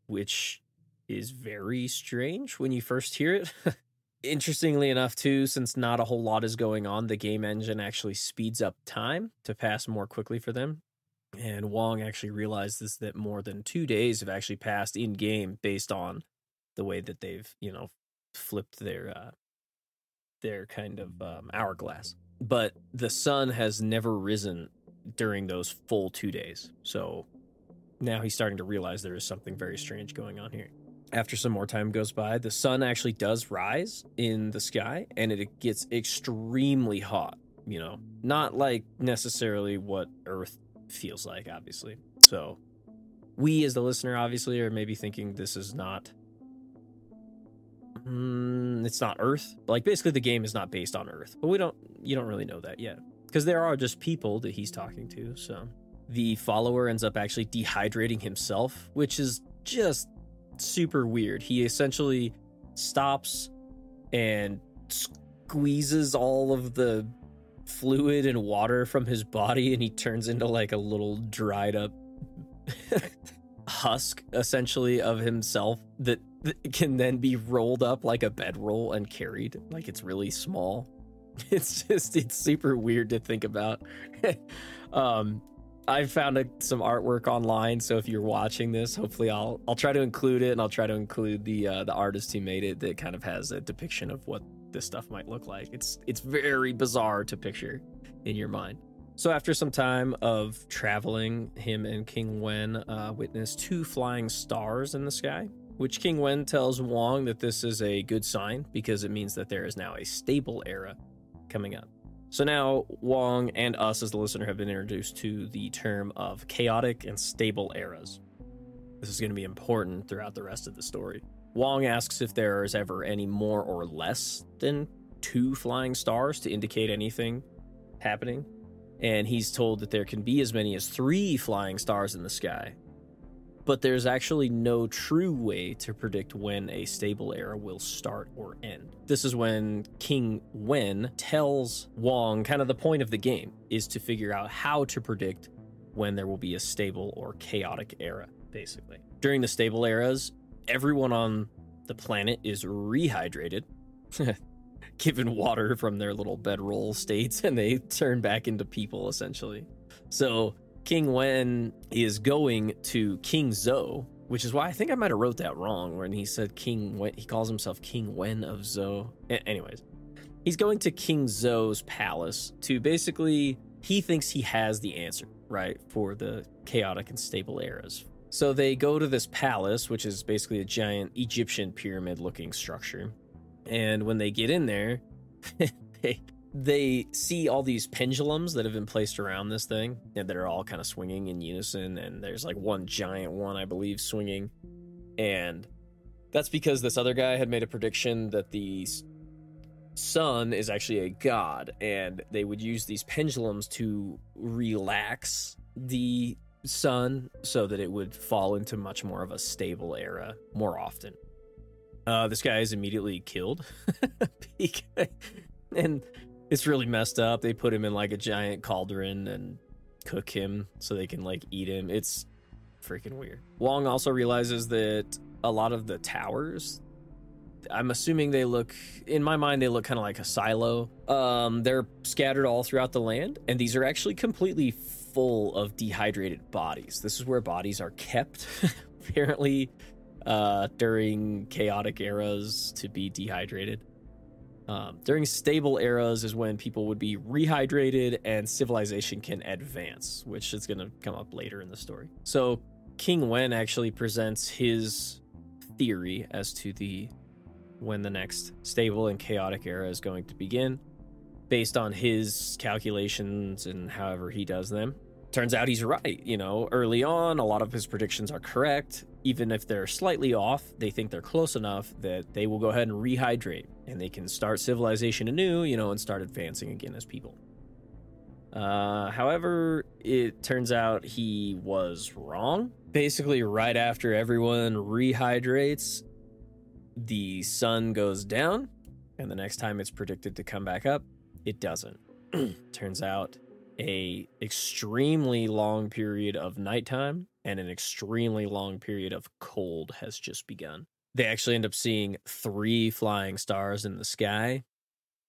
which is very strange when you first hear it. Interestingly enough, too, since not a whole lot is going on, the game engine actually speeds up time to pass more quickly for them. And Wong actually realizes that more than two days have actually passed in game based on the way that they've, you know, flipped their uh, their kind of um, hourglass. But the sun has never risen during those full two days. So now he's starting to realize there is something very strange going on here. After some more time goes by, the sun actually does rise in the sky and it gets extremely hot. You know, not like necessarily what Earth feels like, obviously. So, we as the listener, obviously, are maybe thinking this is not. Mm, it's not Earth. Like, basically, the game is not based on Earth. But we don't, you don't really know that yet. Because there are just people that he's talking to, so the follower ends up actually dehydrating himself, which is just super weird. He essentially stops and squeezes all of the fluid and water from his body and he turns into like a little dried up husk essentially of himself that can then be rolled up like a bedroll and carried. Like it's really small. It's just it's super weird to think about. Um I found a, some artwork online, so if you're watching this, hopefully I'll I'll try to include it, and I'll try to include the uh, the artist who made it that kind of has a depiction of what this stuff might look like. It's it's very bizarre to picture in your mind. So after some time of traveling, him and King Wen uh, witness two flying stars in the sky, which King Wen tells Wong that this is a good sign because it means that there is now a stable era coming up. So now Wong and us as the listener have been introduced to the term of chaotic and stable eras. This is going to be important throughout the rest of the story. Wong asks if there is ever any more or less than two flying stars to indicate anything happening. And he's told that there can be as many as three flying stars in the sky. But there's actually no true way to predict when a stable era will start or end. This is when King Wen tells Wong kind of the point of the game is to figure out how to predict when there will be a stable or chaotic era, basically. During the stable eras, everyone on the planet is rehydrated given water from their little bedroll states and they turn back into people essentially. So King Wen is going to King Zhou, which is why I think I might have wrote that wrong when he said King Wen. He calls himself King Wen of Zhou. A- anyways, he's going to King Zhou's palace to basically he thinks he has the answer right for the chaotic and stable eras. So they go to this palace, which is basically a giant Egyptian pyramid looking structure. And when they get in there, they they see all these pendulums that have been placed around this thing and that are all kind of swinging in unison and there's like one giant one I believe swinging. And that's because this other guy had made a prediction that the sun is actually a god and they would use these pendulums to relax the sun so that it would fall into much more of a stable era more often. Uh, this guy is immediately killed. And it's really messed up. They put him in like a giant cauldron and cook him so they can like eat him. It's freaking weird. Wong also realizes that a lot of the towers I'm assuming they look in my mind they look kind of like a silo. Um they're scattered all throughout the land and these are actually completely full of dehydrated bodies. This is where bodies are kept apparently uh during chaotic eras to be dehydrated. Um, during stable eras is when people would be rehydrated and civilization can advance, which is going to come up later in the story. So King Wen actually presents his theory as to the when the next stable and chaotic era is going to begin based on his calculations and however he does them turns out he's right. You know, early on, a lot of his predictions are correct. Even if they're slightly off, they think they're close enough that they will go ahead and rehydrate and they can start civilization anew, you know, and start advancing again as people. Uh, however, it turns out he was wrong. Basically, right after everyone rehydrates, the sun goes down, and the next time it's predicted to come back up, it doesn't. turns out a extremely long period of nighttime and an extremely long period of cold has just begun. They actually end up seeing three flying stars in the sky,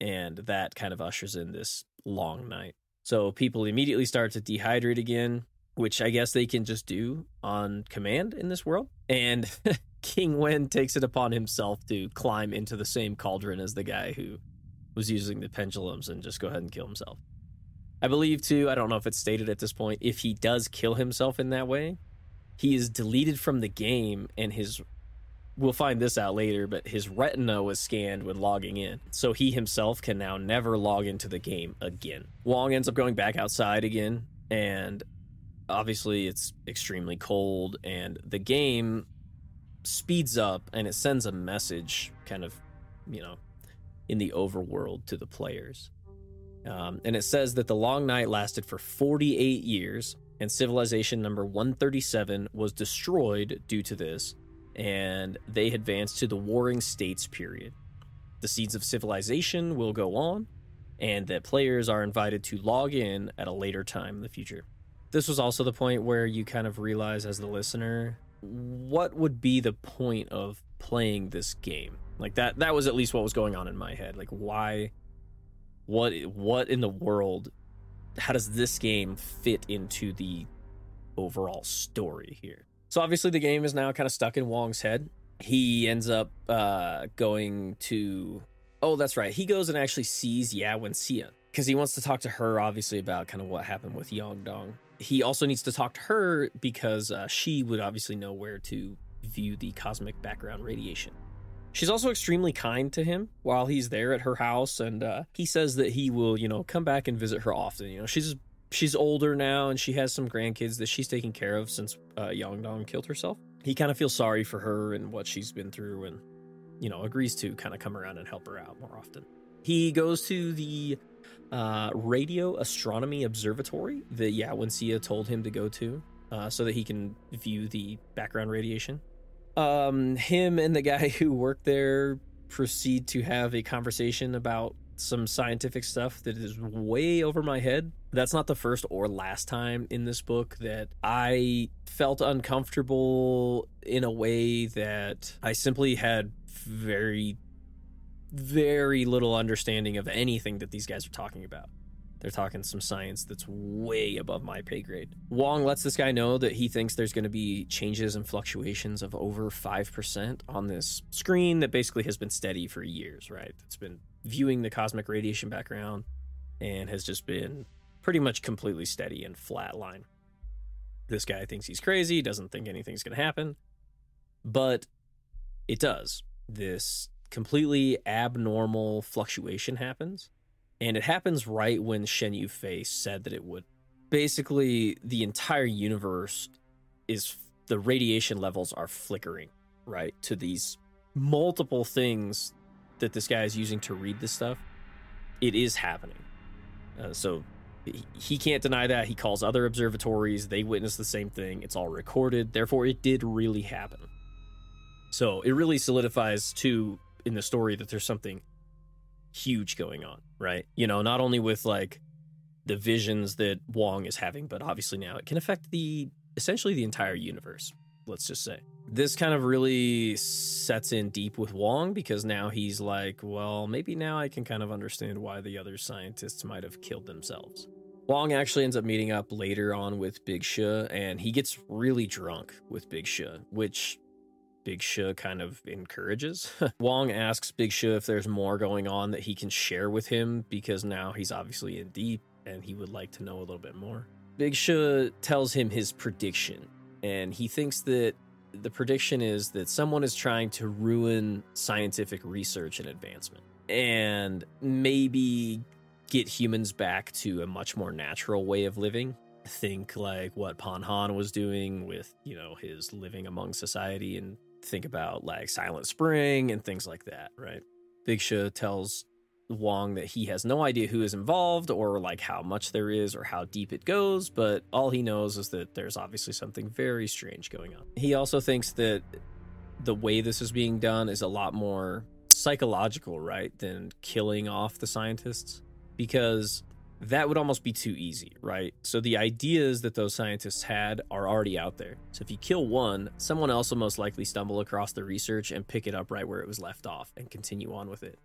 and that kind of ushers in this long night. So people immediately start to dehydrate again, which I guess they can just do on command in this world. And King Wen takes it upon himself to climb into the same cauldron as the guy who was using the pendulums and just go ahead and kill himself. I believe too, I don't know if it's stated at this point, if he does kill himself in that way, he is deleted from the game and his we'll find this out later, but his retina was scanned when logging in. So he himself can now never log into the game again. Wong ends up going back outside again, and obviously it's extremely cold, and the game speeds up and it sends a message kind of, you know, in the overworld to the players. Um, and it says that the long night lasted for 48 years, and civilization number 137 was destroyed due to this, and they advanced to the Warring States period. The seeds of civilization will go on, and that players are invited to log in at a later time in the future. This was also the point where you kind of realize, as the listener, what would be the point of playing this game? Like that, that was at least what was going on in my head. Like, why? What what in the world how does this game fit into the overall story here so obviously the game is now kind of stuck in wong's head he ends up uh going to oh that's right he goes and actually sees Ye Wenjie because he wants to talk to her obviously about kind of what happened with Yang Dong. He also needs to talk to her because uh, she would obviously know where to view the cosmic background radiation. She's also extremely kind to him while he's there at her house, and uh, he says that he will, you know, come back and visit her often. You know, she's she's older now, and she has some grandkids that she's taking care of since uh, Dong killed herself. He kind of feels sorry for her and what she's been through, and you know, agrees to kind of come around and help her out more often. He goes to the uh, Radio Astronomy Observatory that Ye Wenjie told him to go to uh, so that he can view the background radiation. Um, him and the guy who worked there proceed to have a conversation about some scientific stuff that is way over my head. That's not the first or last time in this book that I felt uncomfortable in a way that I simply had very very little understanding of anything that these guys are talking about. They're talking some science that's way above my pay grade. Wong lets this guy know that he thinks there's going to be changes and fluctuations of over 5% on this screen that basically has been steady for years, right? It's been viewing the cosmic radiation background and has just been pretty much completely steady and flat line. This guy thinks he's crazy, doesn't think anything's going to happen, but it does. This completely abnormal fluctuation happens. And it happens right when Shen Yufei said that it would. Basically, the entire universe is the radiation levels are flickering, right? To these multiple things that this guy is using to read this stuff. It is happening. Uh, so he can't deny that. He calls other observatories. They witness the same thing. It's all recorded. Therefore, it did really happen. So it really solidifies to in the story that there's something huge going on, right? You know, not only with like the visions that Wong is having, but obviously now it can affect the essentially the entire universe, let's just say. This kind of really sets in deep with Wong because now he's like, well, maybe now I can kind of understand why the other scientists might have killed themselves. Wong actually ends up meeting up later on with Big Shi, and he gets really drunk with Big Shi, which Big Shi kind of encourages. Wong asks Big Shi if there's more going on that he can share with him because now he's obviously in deep and he would like to know a little bit more. Big Shi tells him his prediction, and he thinks that the prediction is that someone is trying to ruin scientific research and advancement and maybe get humans back to a much more natural way of living think like what Pan Han was doing with, you know, his living among society and think about like Silent Spring and things like that, right? Big Shi tells Wong that he has no idea who is involved or like how much there is or how deep it goes, but all he knows is that there's obviously something very strange going on. He also thinks that the way this is being done is a lot more psychological, right, than killing off the scientists because that would almost be too easy, right? So the ideas that those scientists had are already out there. So if you kill one, someone else will most likely stumble across the research and pick it up right where it was left off and continue on with it.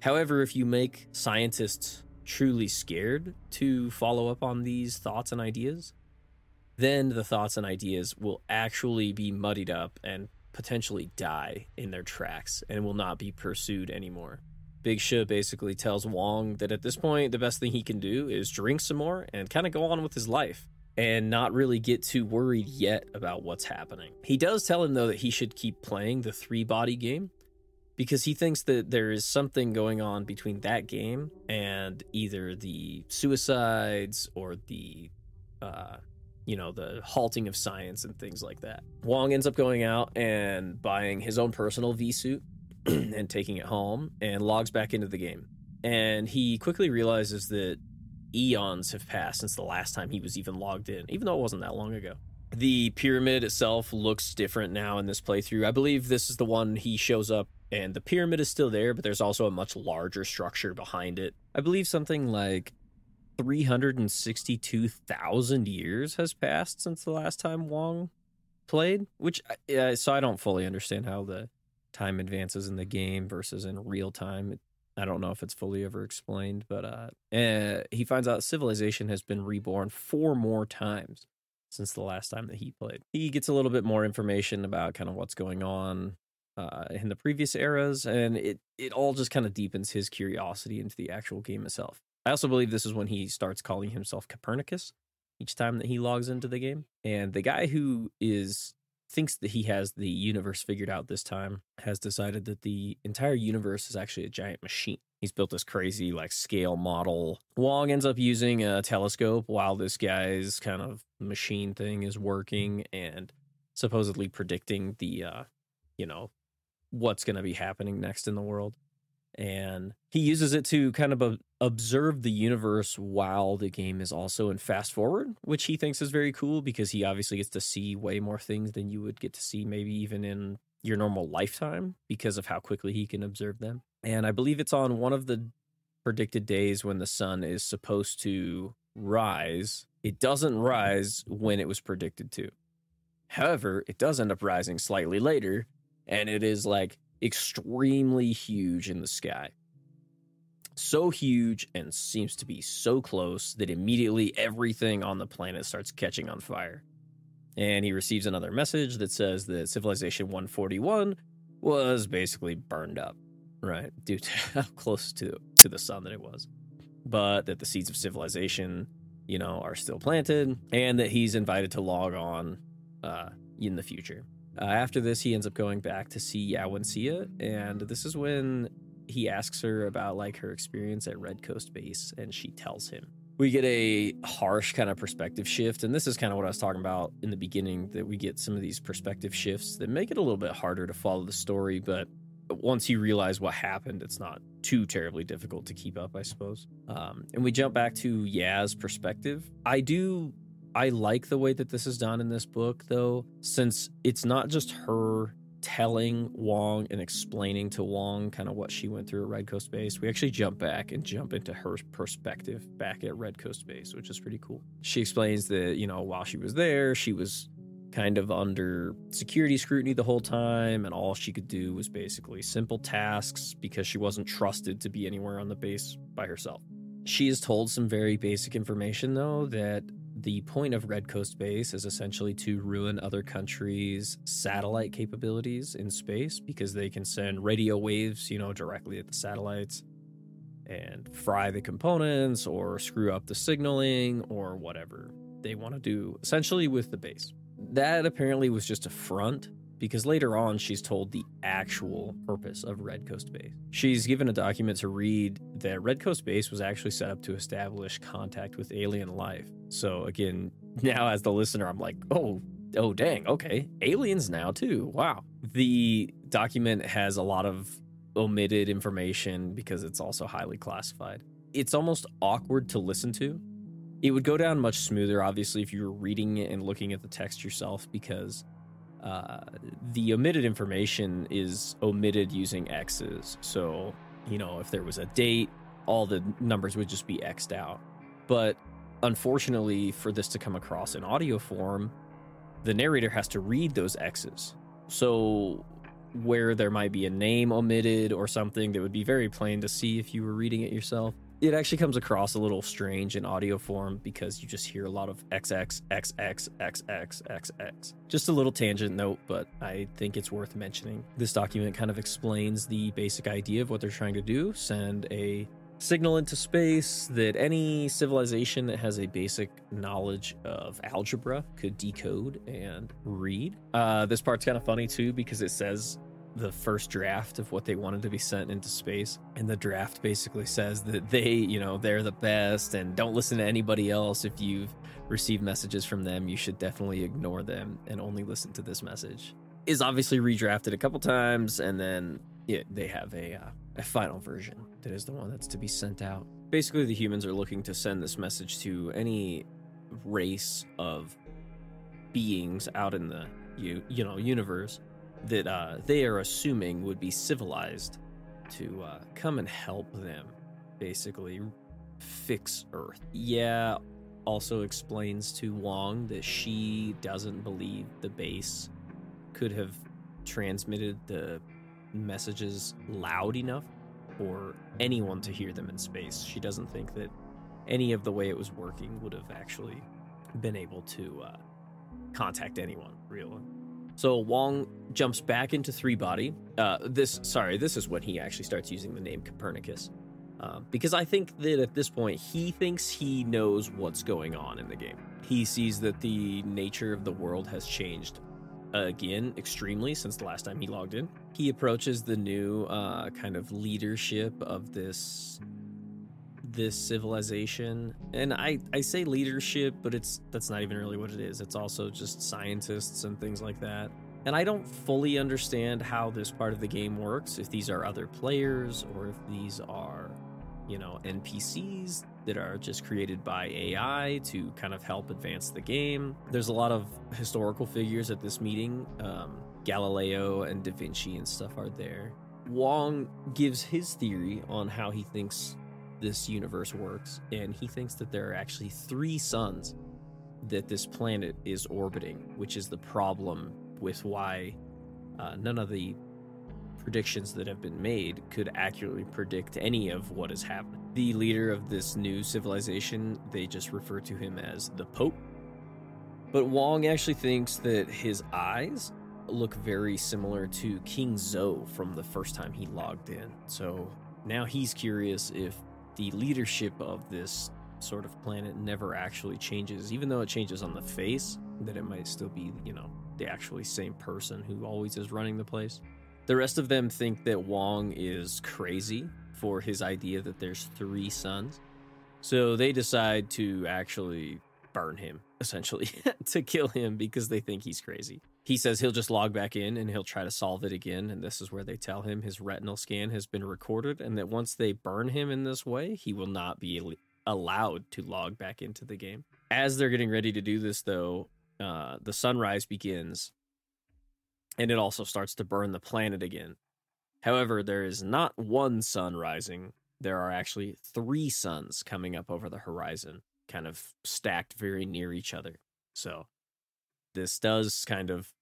However, if you make scientists truly scared to follow up on these thoughts and ideas, then the thoughts and ideas will actually be muddied up and potentially die in their tracks and will not be pursued anymore. Big Shi basically tells Wong that at this point, the best thing he can do is drink some more and kind of go on with his life and not really get too worried yet about what's happening. He does tell him, though, that he should keep playing the three body game because he thinks that there is something going on between that game and either the suicides or the uh, you know, the halting of science and things like that. Wong ends up going out and buying his own personal V suit and taking it home and logs back into the game. And he quickly realizes that eons have passed since the last time he was even logged in, even though it wasn't that long ago. The pyramid itself looks different now in this playthrough. I believe this is the one he shows up and the pyramid is still there, but there's also a much larger structure behind it. I believe something like 362,000 years has passed since the last time Wong played, which uh, so I don't fully understand how the time advances in the game versus in real time. I don't know if it's fully ever explained, but uh, uh, he finds out civilization has been reborn four more times since the last time that he played. He gets a little bit more information about kind of what's going on uh, in the previous eras, and it it all just kind of deepens his curiosity into the actual game itself. I also believe this is when he starts calling himself Copernicus each time that he logs into the game. And the guy who is thinks that he has the universe figured out this time, has decided that the entire universe is actually a giant machine. He's built this crazy like scale model. Wong ends up using a telescope while this guy's kind of machine thing is working and supposedly predicting the uh you know what's going to be happening next in the world and he uses it to kind of observe the universe while the game is also in fast forward which he thinks is very cool because he obviously gets to see way more things than you would get to see maybe even in your normal lifetime because of how quickly he can observe them. And i believe it's on one of the predicted days when the sun is supposed to rise. It doesn't rise when it was predicted to. However it does end up rising slightly later and it is like extremely huge in the sky. So huge and seems to be so close that immediately everything on the planet starts catching on fire. And he receives another message that says that Civilization 141 was basically burned up, right? Due to how close to, to the sun that it was. But that the seeds of civilization, you know, are still planted and that he's invited to log on uh, in the future. Uh, after this, he ends up going back to see Ye Wenjie, and this is when he asks her about like her experience at Red Coast Base, and she tells him. We get a harsh kind of perspective shift, and this is kind of what I was talking about in the beginning that we get some of these perspective shifts that make it a little bit harder to follow the story, but once you realize what happened, it's not too terribly difficult to keep up, I suppose. Um, and we jump back to Yaz's perspective. I do I like the way that this is done in this book, though, since it's not just her telling Wong and explaining to Wong kind of what she went through at Red Coast Base. We actually jump back and jump into her perspective back at Red Coast Base, which is pretty cool. She explains that, you know, while she was there, she was kind of under security scrutiny the whole time, and all she could do was basically simple tasks because she wasn't trusted to be anywhere on the base by herself. She is told some very basic information, though, that the point of Red Coast Base is essentially to ruin other countries' satellite capabilities in space because they can send radio waves, you know, directly at the satellites and fry the components or screw up the signaling or whatever they want to do, essentially with the base. That apparently was just a front because later on she's told the actual purpose of Red Coast Base. She's given a document to read that Red Coast Base was actually set up to establish contact with alien life. So again, now as the listener, I'm like, oh, oh dang, okay, aliens now too. Wow. The document has a lot of omitted information because it's also highly classified. It's almost awkward to listen to. It would go down much smoother, obviously, if you were reading it and looking at the text yourself, because the omitted information is omitted using X's. So, you know, if there was a date, all the numbers would just be X'd out. But unfortunately, for this to come across in audio form, the narrator has to read those X's. So, where there might be a name omitted or something that would be very plain to see if you were reading it yourself, it actually comes across a little strange in audio form because you just hear a lot of XX, XX, XX, XX. Just a little tangent note, but I think it's worth mentioning. This document kind of explains the basic idea of what they're trying to do send a signal into space that any civilization that has a basic knowledge of algebra could decode and read. Uh, this part's kind of funny too because it says the first draft of what they wanted to be sent into space. And the draft basically says that they, you know, they're the best and don't listen to anybody else. If you've received messages from them, you should definitely ignore them and only listen to this message. Is obviously redrafted a couple times, and then yeah, they have a, uh, a final version that is the one that's to be sent out. Basically, the humans are looking to send this message to any race of beings out in the you you know universe that uh, they are assuming would be civilized to uh, come and help them basically fix Earth. Yeah, also explains to Wong that she doesn't believe the base could have transmitted the messages loud enough for anyone to hear them in space. She doesn't think that any of the way it was working would have actually been able to uh, contact anyone, really. So Wong jumps back into three body. Uh, this, sorry, this is when he actually starts using the name Copernicus, uh, because I think that at this point he thinks he knows what's going on in the game. He sees that the nature of the world has changed again extremely since the last time he logged in. He approaches the new uh, kind of leadership of this this civilization, and I I say leadership, but it's that's not even really what it is. It's also just scientists and things like that. And I don't fully understand how this part of the game works. If these are other players or if these are, you know, NPCs that are just created by AI to kind of help advance the game. There's a lot of historical figures at this meeting. Um, Galileo and Da Vinci and stuff are there. Wong gives his theory on how he thinks this universe works, and he thinks that there are actually three suns that this planet is orbiting, which is the problem with why uh, none of the predictions that have been made could accurately predict any of what is happening. The leader of this new civilization, they just refer to him as the Pope. But Wong actually thinks that his eyes look very similar to King Zhou from the first time he logged in. So now he's curious if the leadership of this sort of planet never actually changes, even though it changes on the face, that it might still be, you know, the actually same person who always is running the place. The rest of them think that Wong is crazy for his idea that there's three suns. So they decide to actually burn him, essentially, to kill him because they think he's crazy. He says he'll just log back in and he'll try to solve it again. And this is where they tell him his retinal scan has been recorded and that once they burn him in this way, he will not be allowed to log back into the game. As they're getting ready to do this, though, uh, the sunrise begins and it also starts to burn the planet again. However, there is not one sun rising. There are actually three suns coming up over the horizon, kind of stacked very near each other. So, this does kind of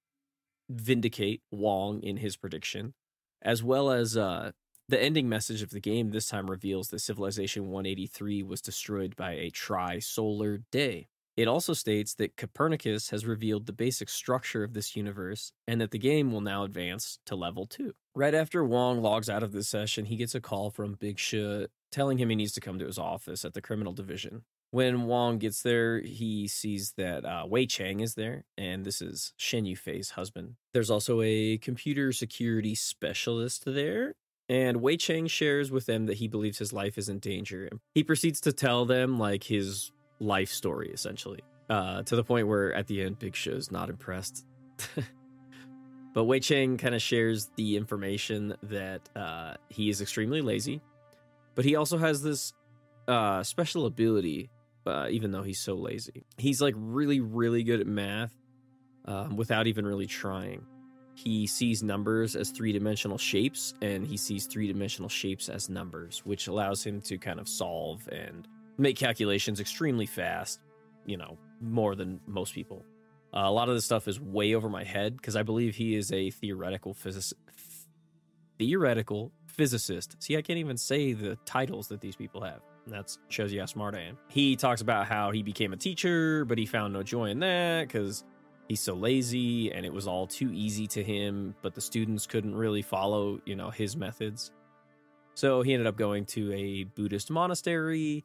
vindicate Wong in his prediction, as well as uh, the ending message of the game this time reveals that Civilization 183 was destroyed by a tri solar day. It also states that Copernicus has revealed the basic structure of this universe and that the game will now advance to level 2. Right after Wong logs out of this session, he gets a call from Big Shi telling him he needs to come to his office at the criminal division. When Wong gets there, he sees that uh, Wei Chang is there, and this is Shen Yufei's husband. There's also a computer security specialist there, and Wei Chang shares with them that he believes his life is in danger. He proceeds to tell them like his life story essentially uh, to the point where at the end big show's not impressed but wei chang kind of shares the information that uh, he is extremely lazy but he also has this uh, special ability uh, even though he's so lazy he's like really really good at math um, without even really trying he sees numbers as three-dimensional shapes and he sees three-dimensional shapes as numbers which allows him to kind of solve and make calculations extremely fast, you know, more than most people. Uh, a lot of this stuff is way over my head because I believe he is a theoretical physicist. Theoretical physicist. See, I can't even say the titles that these people have. That shows you how smart I am. He talks about how he became a teacher, but he found no joy in that because he's so lazy and it was all too easy to him, but the students couldn't really follow, you know, his methods. So he ended up going to a Buddhist monastery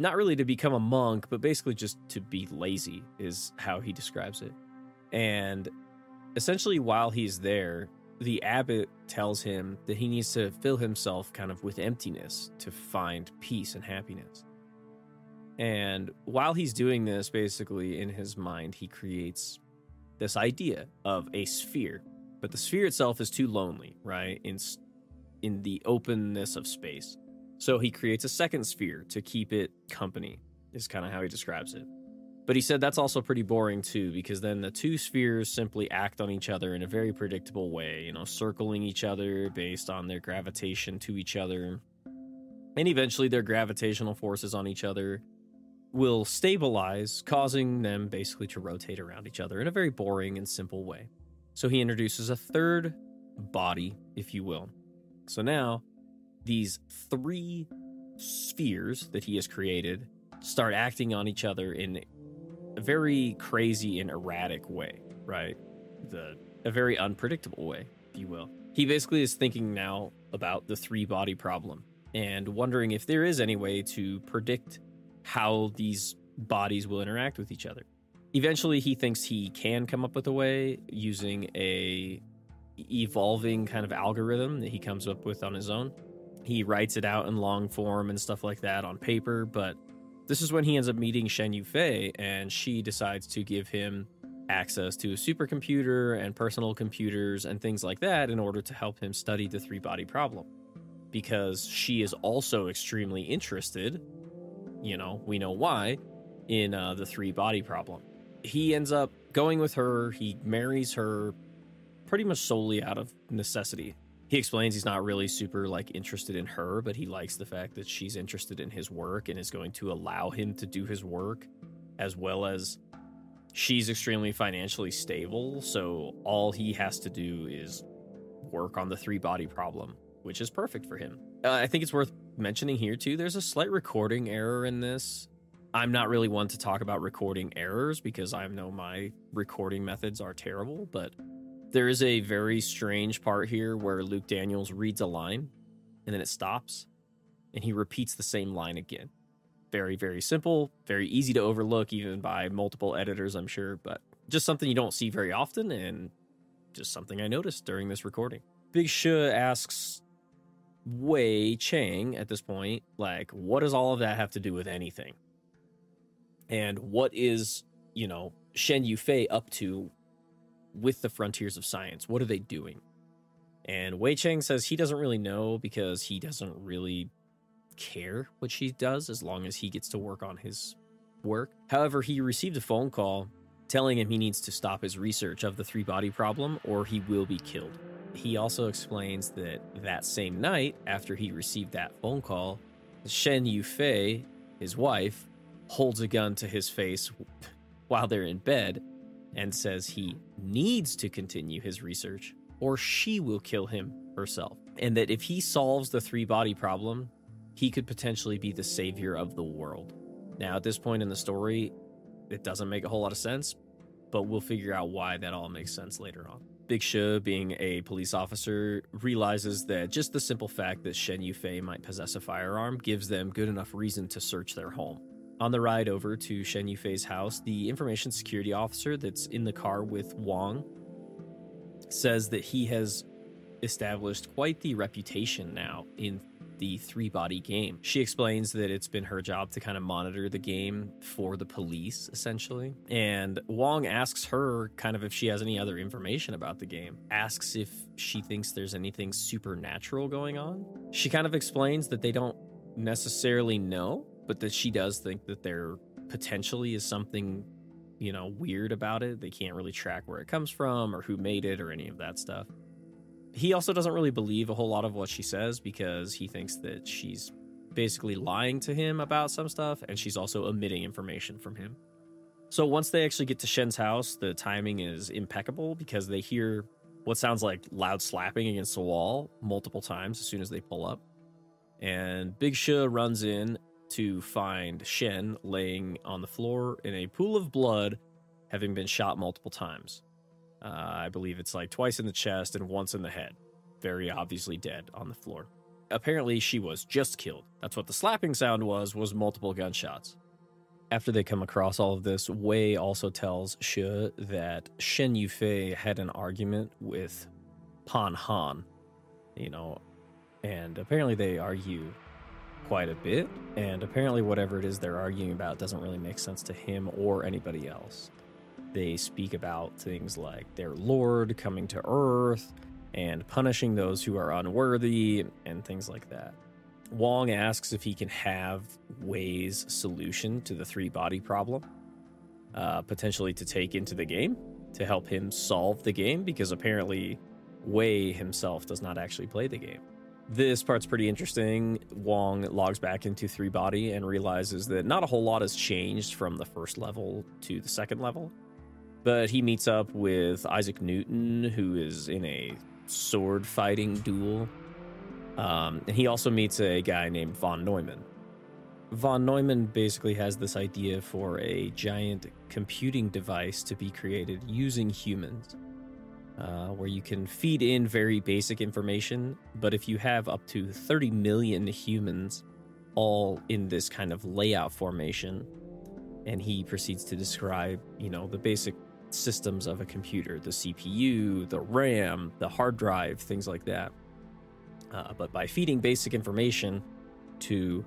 not really to become a monk, but basically just to be lazy, is how he describes it. And essentially, while he's there, the abbot tells him that he needs to fill himself kind of with emptiness to find peace and happiness. And while he's doing this, basically in his mind, he creates this idea of a sphere. But the sphere itself is too lonely, right? In in the openness of space. So he creates a second sphere to keep it company, is kind of how he describes it. But he said that's also pretty boring too, because then the two spheres simply act on each other in a very predictable way, you know, circling each other based on their gravitation to each other. And eventually their gravitational forces on each other will stabilize, causing them basically to rotate around each other in a very boring and simple way. So he introduces a third body, if you will. So now these three spheres that he has created start acting on each other in a very crazy and erratic way, right? The a very unpredictable way, if you will. He basically is thinking now about the three body problem and wondering if there is any way to predict how these bodies will interact with each other. Eventually, he thinks he can come up with a way using a evolving kind of algorithm that he comes up with on his own. He writes it out in long form and stuff like that on paper, but this is when he ends up meeting Shen Yufei, and she decides to give him access to a supercomputer and personal computers and things like that in order to help him study the three body problem. Because she is also extremely interested, you know, we know why, in uh, the three body problem. He ends up going with her, he marries her pretty much solely out of necessity. He explains he's not really super like interested in her, but he likes the fact that she's interested in his work and is going to allow him to do his work as well as she's extremely financially stable, so all he has to do is work on the three body problem, which is perfect for him. Uh, I think it's worth mentioning here too. There's a slight recording error in this. I'm not really one to talk about recording errors because I know my recording methods are terrible, but there is a very strange part here where Luke Daniels reads a line and then it stops and he repeats the same line again. Very, very simple, very easy to overlook, even by multiple editors, I'm sure, but just something you don't see very often and just something I noticed during this recording. Big Shi asks Wei Chang at this point, like, what does all of that have to do with anything? And what is, you know, Shen Yufei up to with the frontiers of science? What are they doing? And Wei Chang says he doesn't really know because he doesn't really care what she does as long as he gets to work on his work. However, he received a phone call telling him he needs to stop his research of the three body problem or he will be killed. He also explains that that same night, after he received that phone call, Shen Yufei, his wife, holds a gun to his face while they're in bed and says he needs to continue his research or she will kill him herself. And that if he solves the three body problem, he could potentially be the savior of the world. Now, at this point in the story, it doesn't make a whole lot of sense, but we'll figure out why that all makes sense later on. Big Shi, being a police officer, realizes that just the simple fact that Shen Yufei might possess a firearm gives them good enough reason to search their home. On the ride over to Shen Yufei's house, the information security officer that's in the car with Wong says that he has established quite the reputation now in the three body game. She explains that it's been her job to kind of monitor the game for the police, essentially. And Wong asks her kind of if she has any other information about the game, asks if she thinks there's anything supernatural going on. She kind of explains that they don't necessarily know, but that she does think that there potentially is something you know weird about it. They can't really track where it comes from or who made it or any of that stuff. He also doesn't really believe a whole lot of what she says because he thinks that she's basically lying to him about some stuff and she's also omitting information from him. So once they actually get to shen's house the timing is impeccable because they hear what sounds like loud slapping against the wall multiple times as soon as they pull up. And big shi runs in to find Shen laying on the floor in a pool of blood, having been shot multiple times. Uh, I believe it's like twice in the chest and once in the head. Very obviously dead on the floor. Apparently, she was just killed. That's what the slapping sound was, was multiple gunshots. After they come across all of this, Wei also tells Shi that Shen Yufei had an argument with Pan Han, you know, and apparently they argue quite a bit, and apparently, whatever it is they're arguing about doesn't really make sense to him or anybody else. They speak about things like their Lord coming to Earth and punishing those who are unworthy and things like that. Wong asks if he can have Wei's solution to the three body problem, uh, potentially to take into the game to help him solve the game, because apparently Wei himself does not actually play the game. This part's pretty interesting. Wong logs back into Three Body and realizes that not a whole lot has changed from the first level to the second level. But he meets up with Isaac Newton, who is in a sword fighting duel. Um, and he also meets a guy named Von Neumann. Von Neumann basically has this idea for a giant computing device to be created using humans uh, where you can feed in very basic information. But if you have up to 30 million humans all in this kind of layout formation, and he proceeds to describe, you know, the basic systems of a computer the CPU, the RAM, the hard drive, things like that. Uh, but by feeding basic information to,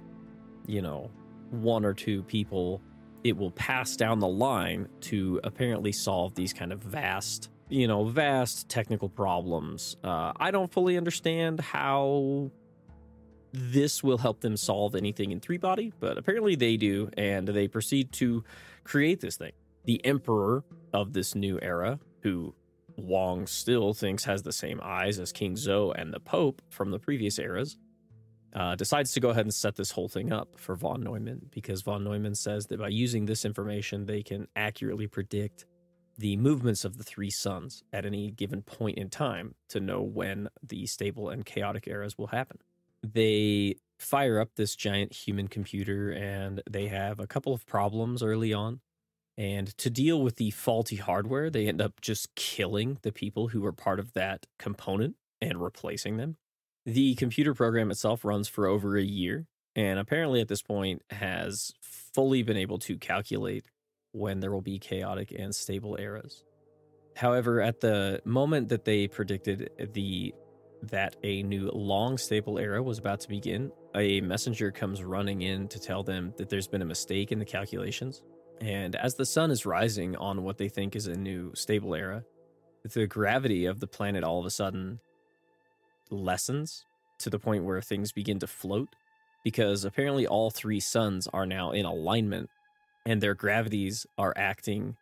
you know, one or two people, it will pass down the line to apparently solve these kind of vast, you know, vast technical problems. Uh, I don't fully understand how this will help them solve anything in three body, but apparently they do, and they proceed to create this thing. The emperor of this new era, who Wong still thinks has the same eyes as King Zhou and the Pope from the previous eras, uh, decides to go ahead and set this whole thing up for von Neumann because von Neumann says that by using this information, they can accurately predict the movements of the three suns at any given point in time to know when the stable and chaotic eras will happen. They fire up this giant human computer and they have a couple of problems early on. And to deal with the faulty hardware, they end up just killing the people who were part of that component and replacing them. The computer program itself runs for over a year, and apparently at this point has fully been able to calculate when there will be chaotic and stable eras. However, at the moment that they predicted eh, the that a new long stable era was about to begin, a messenger comes running in to tell them that there's been a mistake in the calculations. And as the sun is rising on what they think is a new stable era, the gravity of the planet all of a sudden lessens to the point where things begin to float because apparently all three suns are now in alignment and their gravities are acting,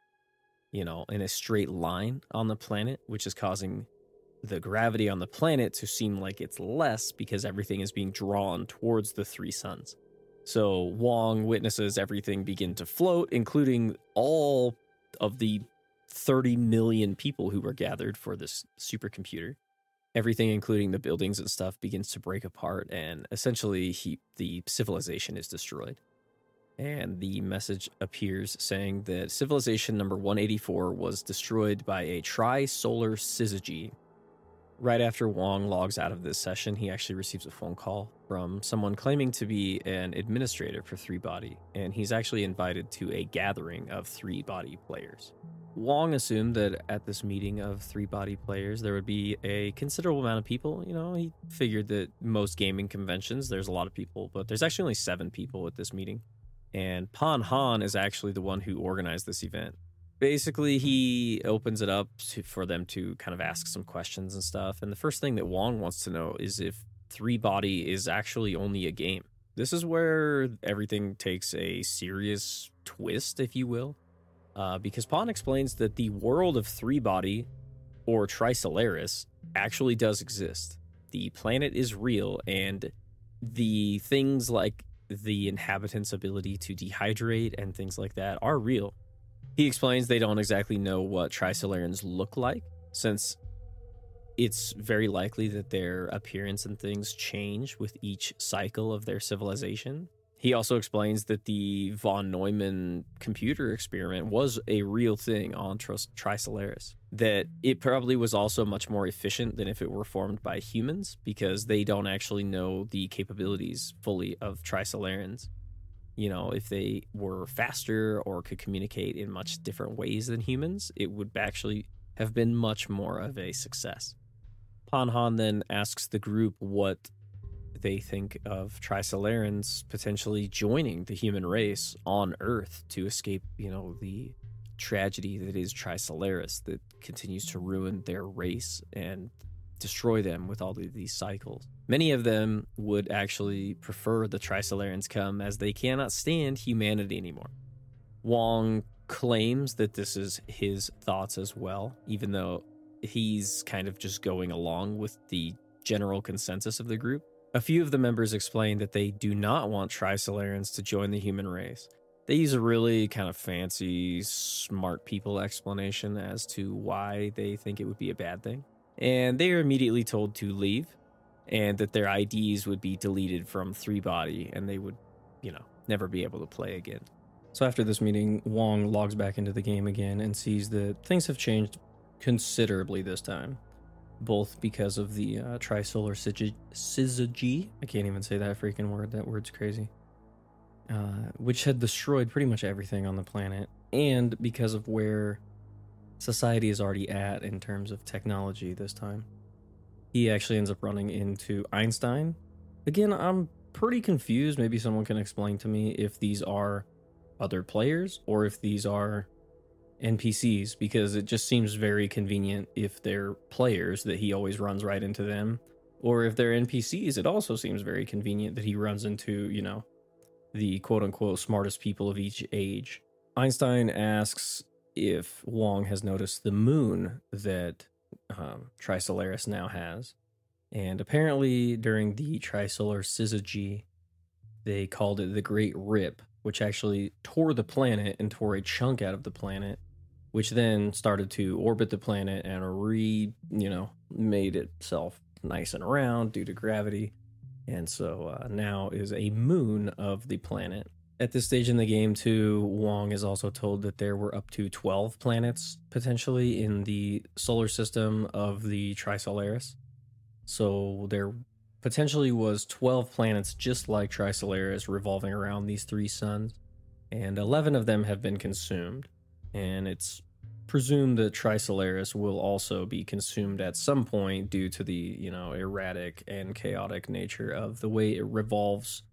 you know, in a straight line on the planet, which is causing the gravity on the planet to seem like it's less because everything is being drawn towards the three suns. So Wong witnesses everything begin to float, including all of the 30 million people who were gathered for this supercomputer everything, including the buildings and stuff, begins to break apart, and essentially, he, the civilization is destroyed. And the message appears saying that civilization number 184 was destroyed by a tri solar syzygy. Right after Wong logs out of this session, he actually receives a phone call from someone claiming to be an administrator for Three Body, and he's actually invited to a gathering of Three Body players. Wong assumed that at this meeting of three body players, there would be a considerable amount of people. You know, he figured that most gaming conventions, there's a lot of people, but there's actually only seven people at this meeting. And Pan Han is actually the one who organized this event. Basically, he opens it up to, for them to kind of ask some questions and stuff. And the first thing that Wong wants to know is if Three Body is actually only a game. This is where everything takes a serious twist, if you will uh, because Pan explains that the world of Three Body, or Trisolaris, actually does exist. The planet is real, and the things like the inhabitants' ability to dehydrate and things like that are real. He explains they don't exactly know what Trisolarians look like, since it's very likely that their appearance and things change with each cycle of their civilization. He also explains that the von Neumann computer experiment was a real thing on Trisolaris. That it probably was also much more efficient than if it were formed by humans because they don't actually know the capabilities fully of Trisolarians. You know, if they were faster or could communicate in much different ways than humans, it would actually have been much more of a success. Pan Han then asks the group what they think of Trisolarans potentially joining the human race on Earth to escape, you know, the tragedy that is Trisolaris that continues to ruin their race and destroy them with all of these cycles. Many of them would actually prefer the Trisolarans come as they cannot stand humanity anymore. Wong claims that this is his thoughts as well, even though he's kind of just going along with the general consensus of the group. A few of the members explain that they do not want Trisolarans to join the human race. They use a really kind of fancy, smart people explanation as to why they think it would be a bad thing. And they are immediately told to leave and that their IDs would be deleted from Three Body and they would, you know, never be able to play again. So after this meeting, Wong logs back into the game again and sees that things have changed considerably this time both because of the uh, trisolar syzygy. I can't even say that freaking word. That word's crazy. uh, which had destroyed pretty much everything on the planet, and because of where society is already at in terms of technology this time. He actually ends up running into Einstein. Again, I'm pretty confused. Maybe someone can explain to me if these are other players or if these are NPCs because it just seems very convenient if they're players that he always runs right into them. Or if they're NPCs, it also seems very convenient that he runs into, you know, the quote unquote smartest people of each age. Einstein asks if Wong has noticed the moon that um, Trisolaris now has. And apparently, during the Trisolar Syzygy, they called it the Great Rip, which actually tore the planet and tore a chunk out of the planet which then started to orbit the planet and re, you know, made itself nice and round due to gravity. And so uh, now is a moon of the planet. At this stage in the game, too, Wong is also told that there were up to 12 planets potentially in the solar system of the Trisolaris. So there potentially was 12 planets just like Trisolaris revolving around these three suns, and 11 of them have been consumed and it's presumed that Trisolaris will also be consumed at some point due to the, you know, erratic and chaotic nature of the way it revolves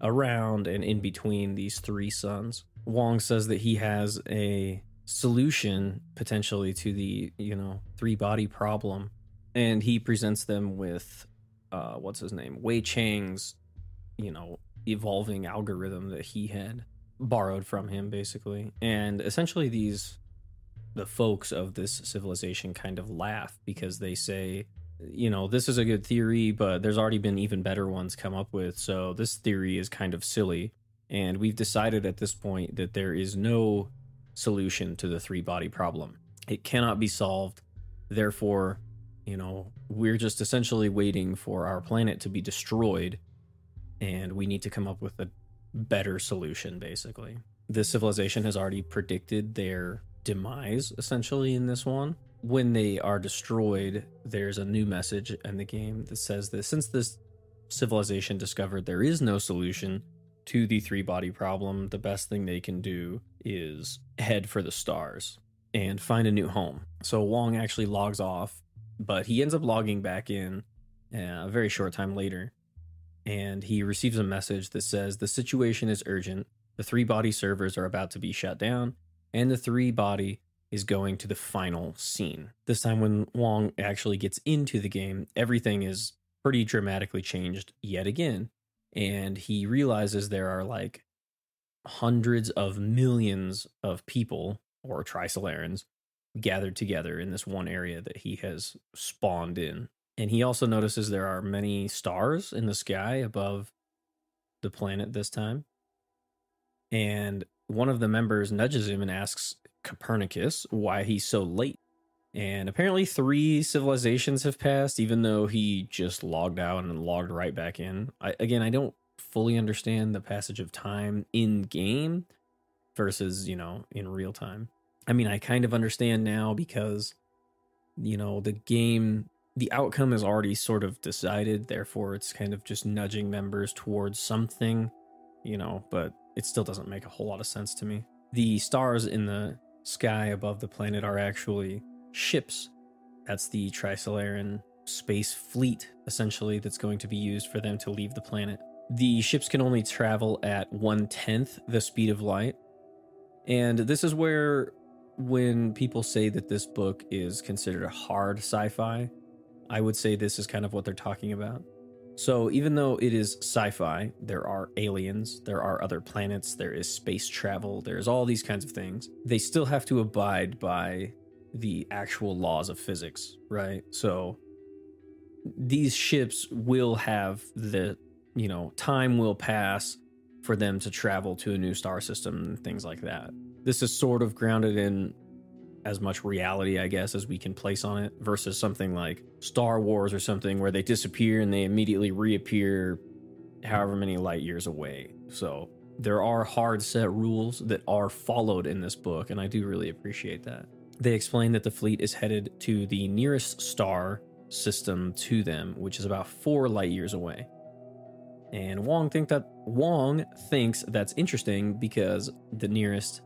around and in between these three suns. Wong says that he has a solution potentially to the, you know, three body problem and he presents them with uh what's his name? Wei Chang's, you know, evolving algorithm that he had borrowed from him basically. And essentially these the folks of this civilization kind of laugh because they say you know this is a good theory but there's already been even better ones come up with so this theory is kind of silly. And we've decided at this point that there is no solution to the three body problem. It cannot be solved. Therefore you know we're just essentially waiting for our planet to be destroyed and we need to come up with a better solution, basically. This civilization has already predicted their demise, essentially, in this one. When they are destroyed, there's a new message in the game that says that since this civilization discovered there is no solution to the three body problem, the best thing they can do is head for the stars and find a new home. So Wong actually logs off, but he ends up logging back in uh, a very short time later and he receives a message that says the situation is urgent. The three body servers are about to be shut down, and the three body is going to the final scene. This time, when Wong actually gets into the game, everything is pretty dramatically changed yet again. And he realizes there are like hundreds of millions of people or Trisolarans gathered together in this one area that he has spawned in. And he also notices there are many stars in the sky above the planet this time. And one of the members nudges him and asks Copernicus why he's so late. And apparently, three civilizations have passed, even though he just logged out and logged right back in. I, again, I don't fully understand the passage of time in game versus, you know, in real time. I mean, I kind of understand now because, you know, the game the outcome is already sort of decided, therefore it's kind of just nudging members towards something, you know, but it still doesn't make a whole lot of sense to me. The stars in the sky above the planet are actually ships. That's the Trisolaran space fleet, essentially, that's going to be used for them to leave the planet. The ships can only travel at one tenth the speed of light. And this is where, when people say that this book is considered a hard sci fi, I would say this is kind of what they're talking about. So, even though it is sci fi, there are aliens, there are other planets, there is space travel, there's all these kinds of things. They still have to abide by the actual laws of physics, right? So, these ships will have the, you know, time will pass for them to travel to a new star system and things like that. This is sort of grounded in as much reality, I guess, as we can place on it, versus something like Star Wars or something where they disappear and they immediately reappear however many light years away. So there are hard set rules that are followed in this book, and I do really appreciate that. They explain that the fleet is headed to the nearest star system to them, which is about four light years away. And Wong think that Wong thinks that's interesting because the nearest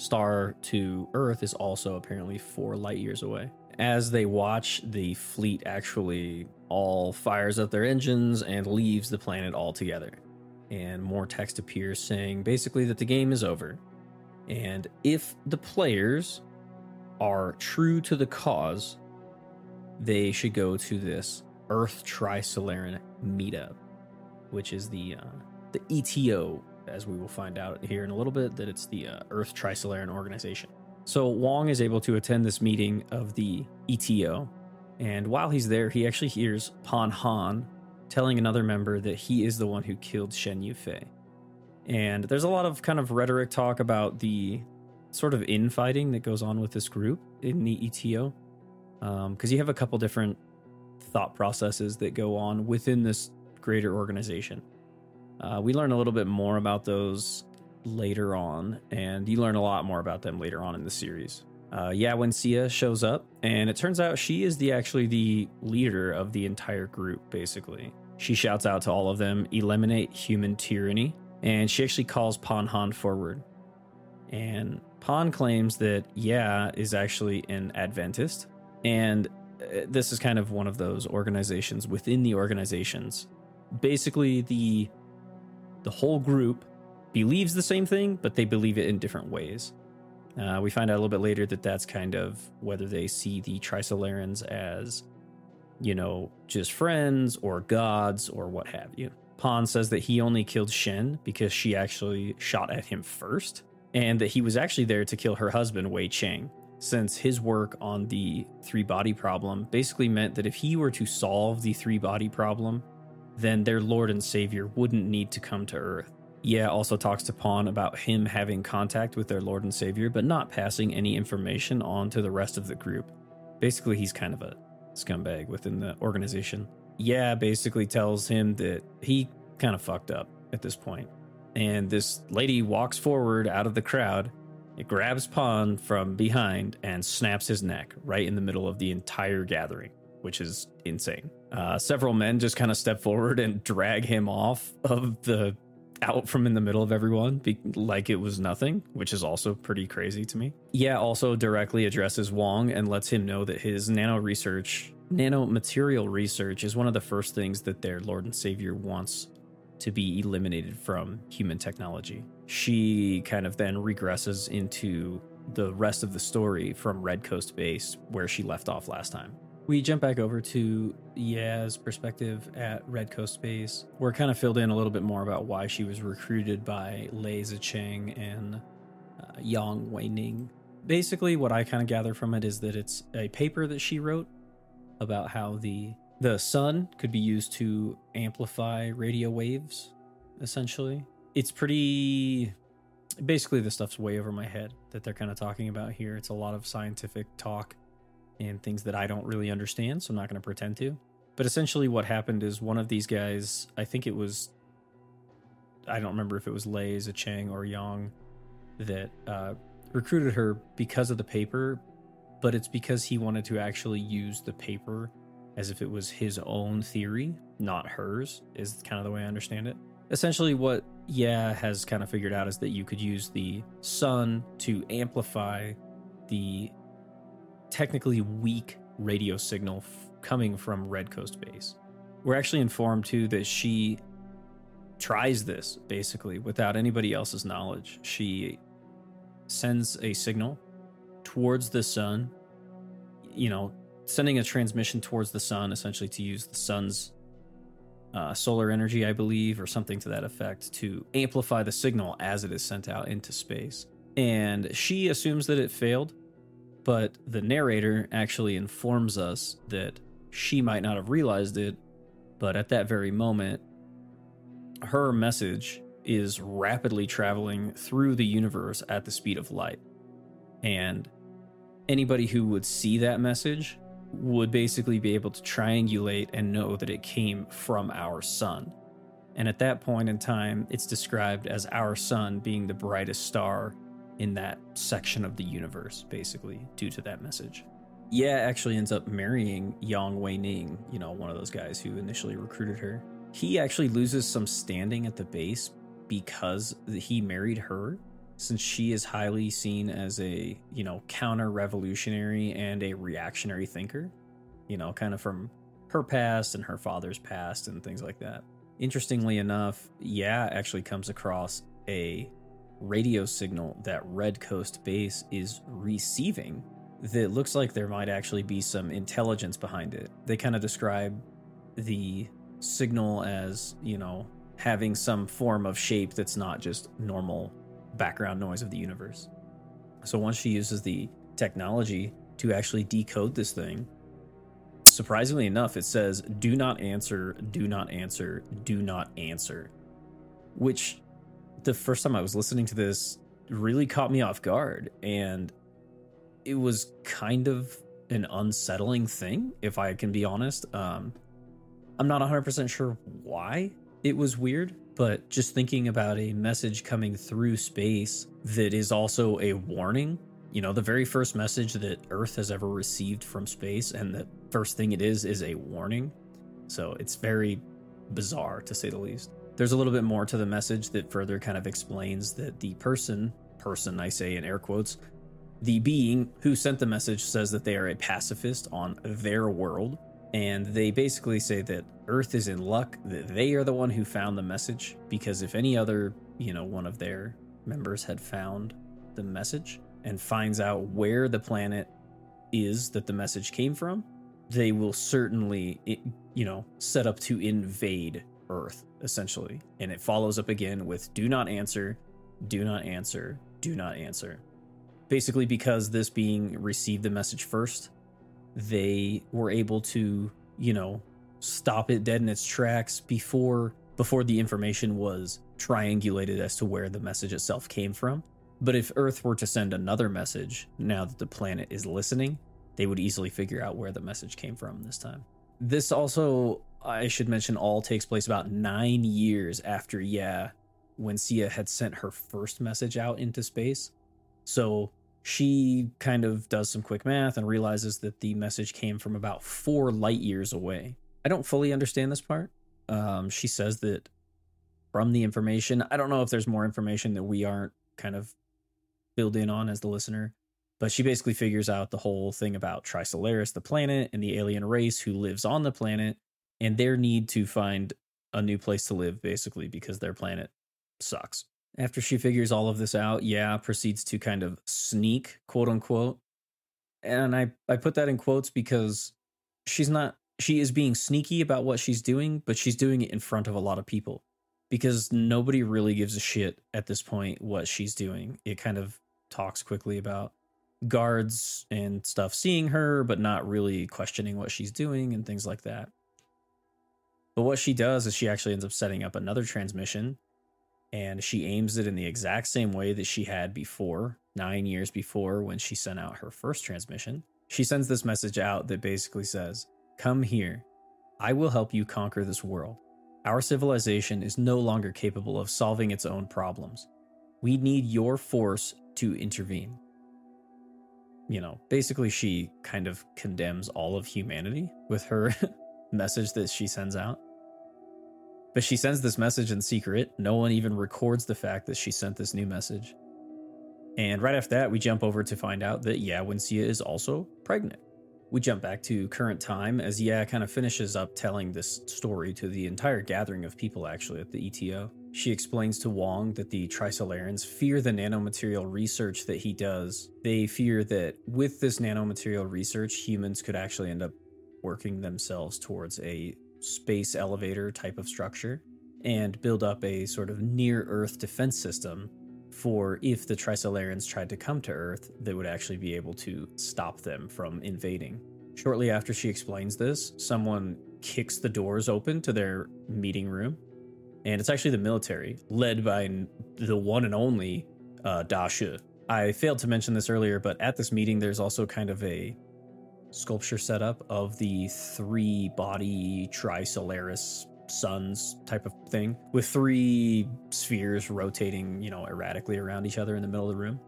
star to Earth is also apparently four light years away. As they watch, the fleet actually all fires up their engines and leaves the planet altogether. And more text appears saying basically that the game is over. And if the players are true to the cause, they should go to this Earth Trisolaran meetup, which is the uh, the ETO, as we will find out here in a little bit, that it's the uh, Earth Trisolaran organization. So Wong is able to attend this meeting of the ETO, and while he's there, he actually hears Pan Han telling another member that he is the one who killed Shen Yufei. And there's a lot of kind of rhetoric talk about the sort of infighting that goes on with this group in the ETO. Because um, you have a couple different thought processes that go on within this greater organization. Uh, we learn a little bit more about those later on, and you learn a lot more about them later on in the series. Uh, Ye Wenjie shows up, and it turns out she is the actually the leader of the entire group. Basically, she shouts out to all of them, "Eliminate human tyranny," and she actually calls Pan Han forward. And Pan claims that Ye is actually an Adventist, and uh, this is kind of one of those organizations within the organizations. Basically, the the whole group believes the same thing, but they believe it in different ways. Uh, we find out a little bit later that that's kind of whether they see the Trisolarans as, you know, just friends or gods or what have you. Pan says that he only killed Shen because she actually shot at him first, and that he was actually there to kill her husband, Wei Cheng, since his work on the three body problem basically meant that if he were to solve the three body problem, then their Lord and Savior wouldn't need to come to Earth. Ye also talks to Pan about him having contact with their Lord and Savior, but not passing any information on to the rest of the group. Basically, he's kind of a scumbag within the organization. Ye basically tells him that he kind of fucked up at this point. And this lady walks forward out of the crowd. It grabs Pan from behind and snaps his neck right in the middle of the entire gathering, which is insane. Uh, several men just kind of step forward and drag him off of the out from in the middle of everyone be, like it was nothing, which is also pretty crazy to me. Ye, also directly addresses Wong and lets him know that his nano research, nano material research, is one of the first things that their Lord and Savior wants to be eliminated from human technology. She kind of then regresses into the rest of the story from Red Coast Base, where she left off last time. We jump back over to Yaz' perspective at Red Coast Base. We're kind of filled in a little bit more about why she was recruited by Lei Zhicheng and uh, Yang Weining. Basically, what I kind of gather from it is that it's a paper that she wrote about how the the sun could be used to amplify radio waves. Essentially, it's pretty. Basically, the stuff's way over my head that they're kind of talking about here. It's a lot of scientific talk and things that I don't really understand, so I'm not going to pretend to. But essentially, what happened is one of these guys, I think it was, I don't remember if it was Lei, Chang, or Yang, that uh, recruited her because of the paper, but it's because he wanted to actually use the paper as if it was his own theory, not hers, is kind of the way I understand it. Essentially, what Ye has kind of figured out is that you could use the sun to amplify the technically weak radio signal f- coming from Red Coast Base. We're actually informed too that she tries this basically without anybody else's knowledge. She sends a signal towards the sun, you know, sending a transmission towards the sun essentially to use the sun's uh, solar energy, I believe, or something to that effect to amplify the signal as it is sent out into space. And she assumes that it failed but the narrator actually informs us that she might not have realized it, but at that very moment, her message is rapidly traveling through the universe at the speed of light. And anybody who would see that message would basically be able to triangulate and know that it came from our sun. And at that point in time, it's described as our sun being the brightest star in that section of the universe, basically, due to that message. Ye actually ends up marrying Yang Wei Ning, you know, one of those guys who initially recruited her. He actually loses some standing at the base because he married her, since she is highly seen as a, you know, counter revolutionary and a reactionary thinker, you know, kind of from her past and her father's past and things like that. Interestingly enough, Ye, actually comes across a radio signal that Red Coast Base is receiving that looks like there might actually be some intelligence behind it. They kind of describe the signal as, you know, having some form of shape that's not just normal background noise of the universe. So once she uses the technology to actually decode this thing, surprisingly enough, it says, do not answer, do not answer, do not answer. Which the first time I was listening to this really caught me off guard. And it was kind of an unsettling thing, if I can be honest. Um, I'm not 100% sure why it was weird, but just thinking about a message coming through space that is also a warning. You know, the very first message that Earth has ever received from space, and the first thing it is, is a warning. So it's very bizarre to say the least. There's a little bit more to the message that further kind of explains that the person, person I say in air quotes, the being who sent the message says that they are a pacifist on their world. And they basically say that Earth is in luck that they are the one who found the message because if any other, you know, one of their members had found the message and finds out where the planet is that the message came from, they will certainly, you know, set up to invade Earth essentially. And it follows up again with do not answer, do not answer, do not answer. Basically, because this being received the message first, they were able to, you know, stop it dead in its tracks before before the information was triangulated as to where the message itself came from. But if Earth were to send another message now that the planet is listening, they would easily figure out where the message came from this time. This also, I should mention, all takes place about nine years after, yeah, when Sia had sent her first message out into space. So she kind of does some quick math and realizes that the message came from about four light years away. I don't fully understand this part. Um, she says that from the information, I don't know if there's more information that we aren't kind of filled in on as the listener, but she basically figures out the whole thing about Trisolaris, the planet, and the alien race who lives on the planet, and their need to find a new place to live, basically, because their planet sucks. After she figures all of this out, Ye, proceeds to kind of sneak, quote unquote. And I, I put that in quotes because she's not, she is being sneaky about what she's doing, but she's doing it in front of a lot of people because nobody really gives a shit at this point what she's doing. It kind of talks quickly about guards and stuff seeing her, but not really questioning what she's doing and things like that. But what she does is she actually ends up setting up another transmission and she aims it in the exact same way that she had before, nine years before when she sent out her first transmission. She sends this message out that basically says, Come here. I will help you conquer this world. Our civilization is no longer capable of solving its own problems. We need your force to intervene. You know, basically, she kind of condemns all of humanity with her message that she sends out. But she sends this message in secret. No one even records the fact that she sent this new message. And right after that, we jump over to find out that Ye Wenjie is also pregnant. We jump back to current time as Ye kind of finishes up telling this story to the entire gathering of people actually at the ETO. She explains to Wong that the Trisolarans fear the nanomaterial research that he does. They fear that with this nanomaterial research, humans could actually end up working themselves towards a space elevator type of structure and build up a sort of near Earth defense system for if the Trisolarans tried to come to Earth, they would actually be able to stop them from invading. Shortly after she explains this, someone kicks the doors open to their meeting room, and it's actually the military, led by the one and only uh, Da Shi. I failed to mention this earlier, but at this meeting, there's also kind of a sculpture setup of the three body Trisolaris suns type of thing with three spheres rotating, you know, erratically around each other in the middle of the room.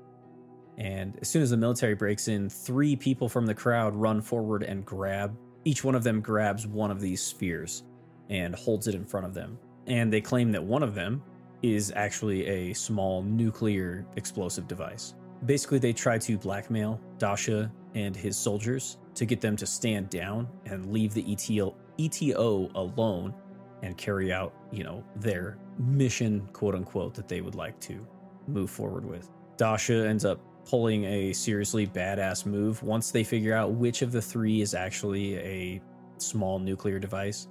And as soon as the military breaks in, three people from the crowd run forward and grab each one of them grabs one of these spheres and holds it in front of them. And they claim that one of them is actually a small nuclear explosive device. Basically, they try to blackmail Da Shi and his soldiers to get them to stand down and leave the ETO, ETO alone and carry out, you know, their mission, quote unquote, that they would like to move forward with. Da Shi ends up pulling a seriously badass move once they figure out which of the three is actually a small nuclear device.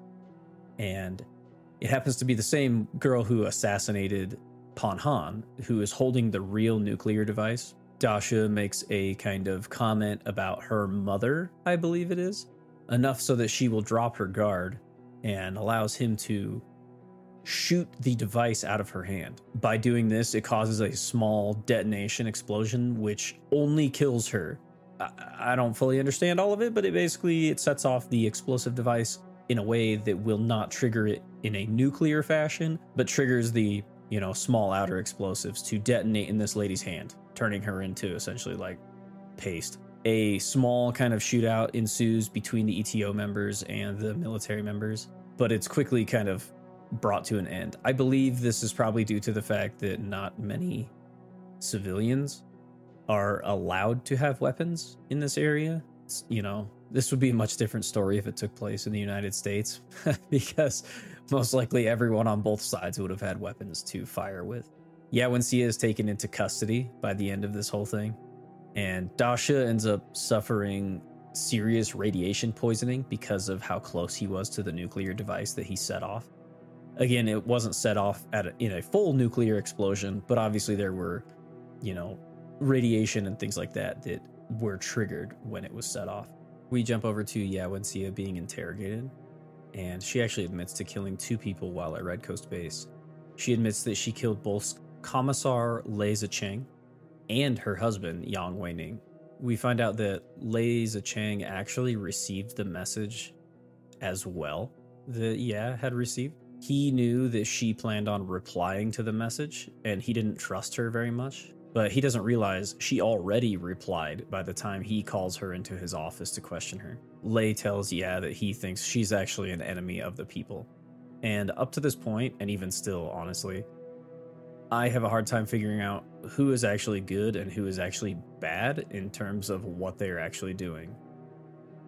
And it happens to be the same girl who assassinated Pan Han, who is holding the real nuclear device. Da Shi makes a kind of comment about her mother, I believe it is, enough so that she will drop her guard and allows him to shoot the device out of her hand. By doing this, it causes a small detonation explosion, which only kills her. I, don't fully understand all of it, but it basically it sets off the explosive device in a way that will not trigger it in a nuclear fashion, but triggers the you know small outer explosives to detonate in this lady's hand, turning her into essentially like paste. A small kind of shootout ensues between the ETO members and the military members, but it's quickly kind of brought to an end. I believe this is probably due to the fact that not many civilians are allowed to have weapons in this area. It's, you know, this would be a much different story if it took place in the United States because most likely everyone on both sides would have had weapons to fire with. Ye Wenjie is taken into custody by the end of this whole thing, and Da Shi ends up suffering serious radiation poisoning because of how close he was to the nuclear device that he set off. Again, it wasn't set off at a, in a full nuclear explosion, but obviously there were, you know, radiation and things like that that were triggered when it was set off. We jump over to Yawensia being interrogated, and she actually admits to killing two people while at Red Coast Base. She admits that she killed both Commissar Lei Zhicheng and her husband, Yang Weining. We find out that Lei Zhicheng actually received the message as well that Ye had received he knew that she planned on replying to the message and he didn't trust her very much. But he doesn't realize she already replied by the time he calls her into his office to question her. Lei tells Ye that he thinks she's actually an enemy of the people. And up to this point, and even still, honestly, I have a hard time figuring out who is actually good and who is actually bad in terms of what they're actually doing.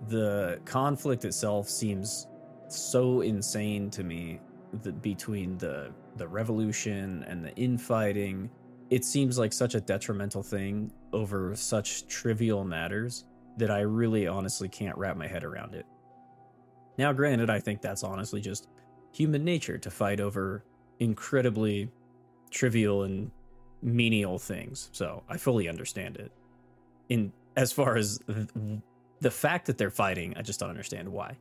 The conflict itself seems so insane to me the, between the the revolution and the infighting it seems like such a detrimental thing over such trivial matters that I really honestly can't wrap my head around it. Now, granted, I think that's honestly just human nature to fight over incredibly trivial and menial things. So I fully understand it. In as far as the fact that they're fighting, I just don't understand why.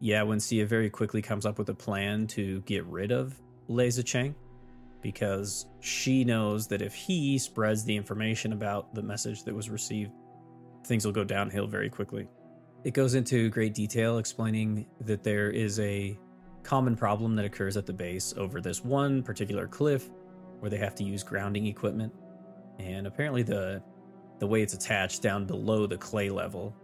Ye Wenjie very quickly comes up with a plan to get rid of Lei Zhicheng, because she knows that if he spreads the information about the message that was received, things will go downhill very quickly. It goes into great detail explaining that there is a common problem that occurs at the base over this one particular cliff where they have to use grounding equipment. And apparently the the way it's attached down below the clay level,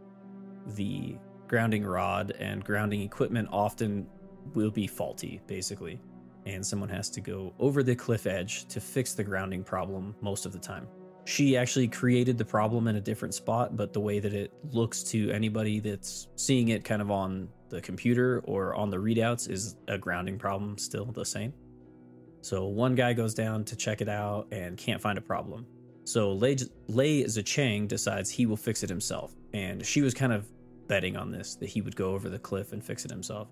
the grounding rod and grounding equipment often will be faulty, basically. And someone has to go over the cliff edge to fix the grounding problem most of the time. She actually created the problem in a different spot, but the way that it looks to anybody that's seeing it kind of on the computer or on the readouts is a grounding problem still the same. So one guy goes down to check it out and can't find a problem. So Lei, Lei Zhicheng decides he will fix it himself. And she was kind of betting on this that he would go over the cliff and fix it himself.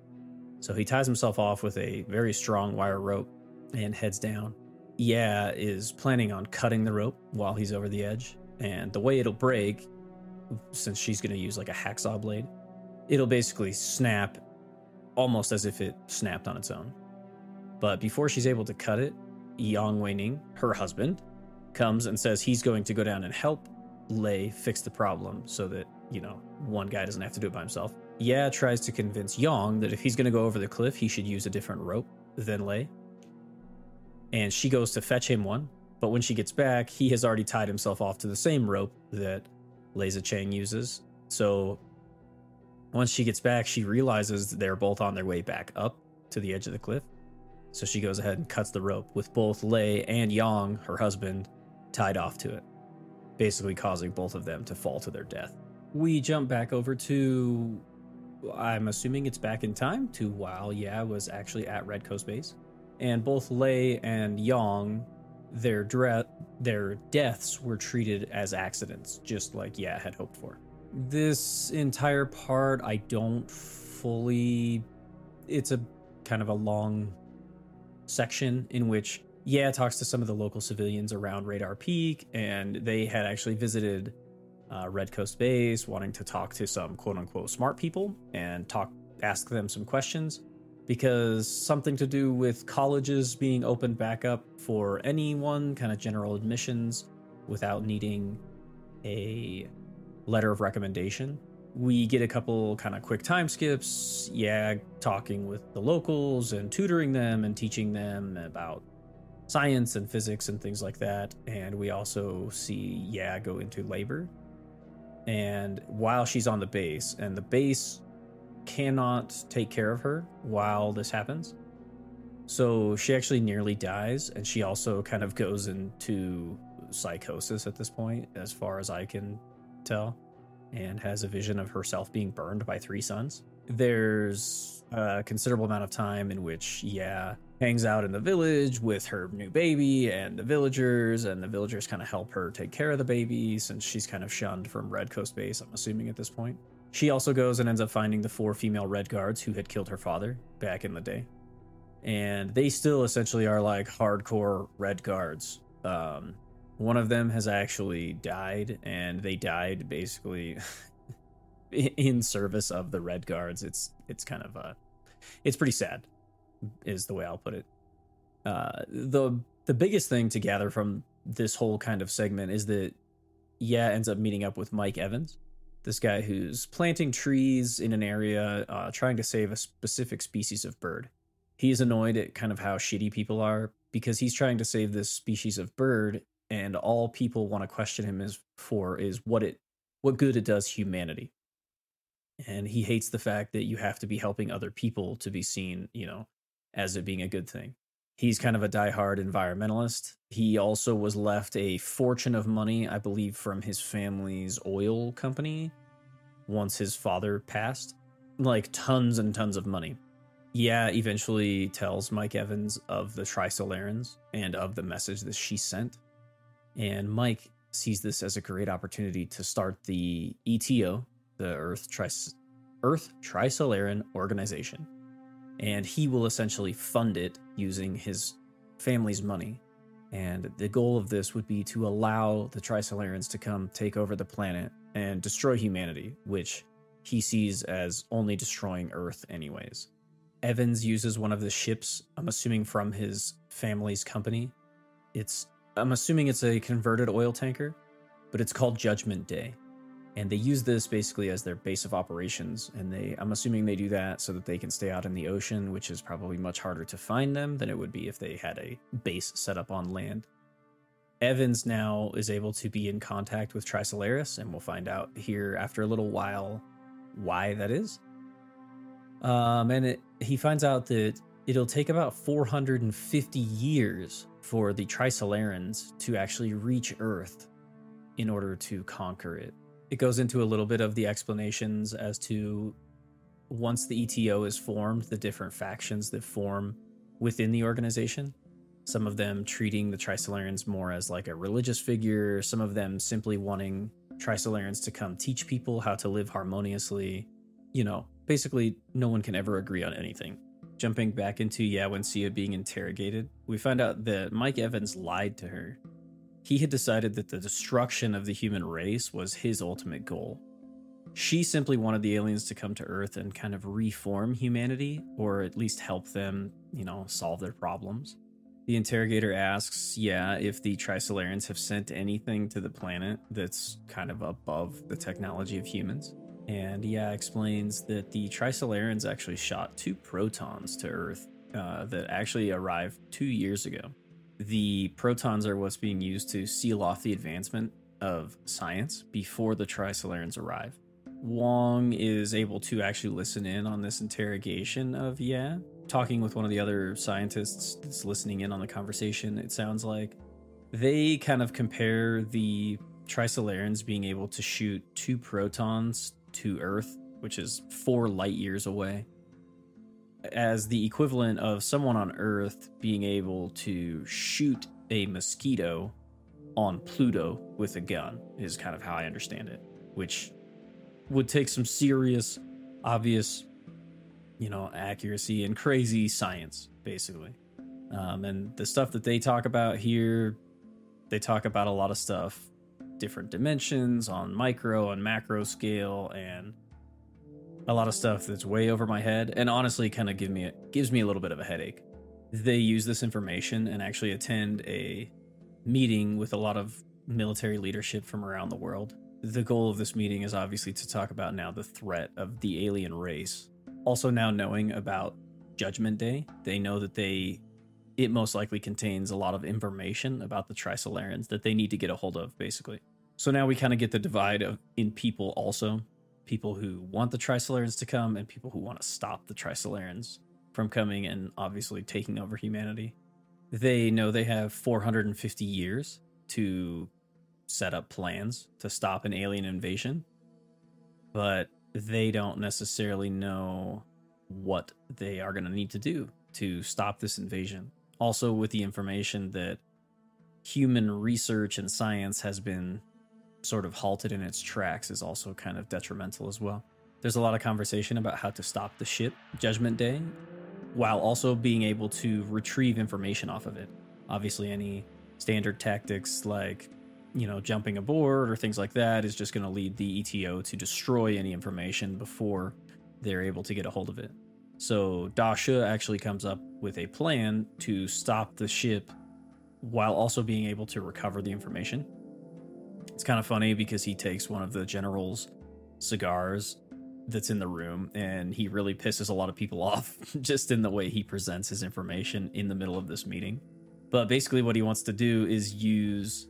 So he ties himself off with a very strong wire rope and heads down. Ye is planning on cutting the rope while he's over the edge, and the way it'll break, since she's going to use like a hacksaw blade, it'll basically snap almost as if it snapped on its own. But before she's able to cut it, Yang Weining, her husband, comes and says he's going to go down and help Lei fix the problem so that you know, one guy doesn't have to do it by himself. Ye tries to convince Yang that if he's going to go over the cliff, he should use a different rope than Lei. And she goes to fetch him one, but when she gets back, he has already tied himself off to the same rope that Lei Zhicheng uses. So once she gets back, she realizes they're both on their way back up to the edge of the cliff. So she goes ahead and cuts the rope with both Lei and Yang, her husband, tied off to it, basically causing both of them to fall to their death. We jump back over to, I'm assuming it's back in time, to while Ye was actually at Red Coast Base. And both Lei and Yang, their, dre- their deaths were treated as accidents, just like Ye had hoped for. This entire part, I don't fully. It's a kind of a long section in which Ye talks to some of the local civilians around radar peak and they had actually visited uh, red coast base wanting to talk to some quote unquote smart people and talk ask them some questions because something to do with colleges being opened back up for anyone kind of general admissions without needing a letter of recommendation we get a couple kind of quick time skips. Ye, talking with the locals and tutoring them and teaching them about science and physics and things like that. And we also see Ye go into labor. And while she's on the base, and the base cannot take care of her while this happens. So she actually nearly dies, and she also kind of goes into psychosis at this point, as far as I can tell and has a vision of herself being burned by three suns. There's a considerable amount of time in which, Ye, hangs out in the village with her new baby and the villagers, and the villagers kind of help her take care of the baby since she's kind of shunned from Red Coast Base, I'm assuming at this point. She also goes and ends up finding the four female Red Guards who had killed her father back in the day. And they still essentially are like hardcore Red Guards. Um, one of them has actually died, and they died basically in service of the Red Guards. It's it's kind of a, it's pretty sad, is the way I'll put it. Uh, the the biggest thing to gather from this whole kind of segment is that Ye ends up meeting up with Mike Evans, this guy who's planting trees in an area, uh, trying to save a specific species of bird. He is annoyed at kind of how shitty people are because he's trying to save this species of bird and all people want to question him is for is what it what good it does humanity. And he hates the fact that you have to be helping other people to be seen you know as it being a good thing. He's kind of a diehard environmentalist. He also was left a fortune of money i believe from his family's oil company once his father passed. Like tons and tons of money. Ye eventually tells mike evans of the trisolarans and of the message that she sent and Mike sees this as a great opportunity to start the ETO, the Earth Tris- Earth Trisolaran Organization. And he will essentially fund it using his family's money. And the goal of this would be to allow the Trisolarans to come take over the planet and destroy humanity, which he sees as only destroying Earth, anyways. Evans uses one of the ships, I'm assuming from his family's company. It's I'm assuming it's a converted oil tanker, but it's called Judgment Day. And they use this basically as their base of operations. And they, I'm assuming they do that so that they can stay out in the ocean, which is probably much harder to find them than it would be if they had a base set up on land. Evans now is able to be in contact with Trisolaris, and we'll find out here after a little while why that is. Um, and it, he finds out that it'll take about 450 years for the Trisolarans to actually reach Earth in order to conquer it. It goes into a little bit of the explanations as to once the ETO is formed, the different factions that form within the organization. Some of them treating the Trisolarans more as like a religious figure, some of them simply wanting Trisolarans to come teach people how to live harmoniously. You know, basically, no one can ever agree on anything jumping back into Ye Wenjie being interrogated, we find out that Mike Evans lied to her. He had decided that the destruction of the human race was his ultimate goal. She simply wanted the aliens to come to Earth and kind of reform humanity, or at least help them, you know, solve their problems. The interrogator asks, Ye, if the Trisolarans have sent anything to the planet that's kind of above the technology of humans. And Ye, explains that the Trisolarans actually shot two protons to Earth uh, that actually arrived two years ago. The protons are what's being used to seal off the advancement of science before the Trisolarans arrive. Wong is able to actually listen in on this interrogation of Ye, talking with one of the other scientists that's listening in on the conversation, it sounds like they kind of compare the Trisolarans being able to shoot two protons to Earth, which is four light years away, as the equivalent of someone on Earth being able to shoot a mosquito on Pluto with a gun, is kind of how I understand it, which would take some serious, obvious, you know, accuracy and crazy science, basically. Um, and the stuff that they talk about here, they talk about a lot of stuff, different dimensions on micro and macro scale, and a lot of stuff that's way over my head, and honestly, kind of give me a, gives me a little bit of a headache. They use this information and actually attend a meeting with a lot of military leadership from around the world. The goal of this meeting is obviously to talk about now the threat of the alien race. Also, now knowing about Judgment Day, they know that they it most likely contains a lot of information about the Trisolarans that they need to get a hold of, basically. So now we kind of get the divide of in people also people who want the Trisolarans to come and people who want to stop the Trisolarans from coming and obviously taking over humanity. They know they have 450 years to set up plans to stop an alien invasion, but they don't necessarily know what they are going to need to do to stop this invasion. Also, with the information that human research and science has been sort of halted in its tracks is also kind of detrimental as well. There's a lot of conversation about how to stop the ship Judgment Day while also being able to retrieve information off of it. Obviously, any standard tactics like, you know, jumping aboard or things like that is just going to lead the ETO to destroy any information before they're able to get a hold of it. So Da Shi actually comes up with a plan to stop the ship while also being able to recover the information. It's kind of funny because he takes one of the general's cigars that's in the room and he really pisses a lot of people off just in the way he presents his information in the middle of this meeting. But basically, what he wants to do is use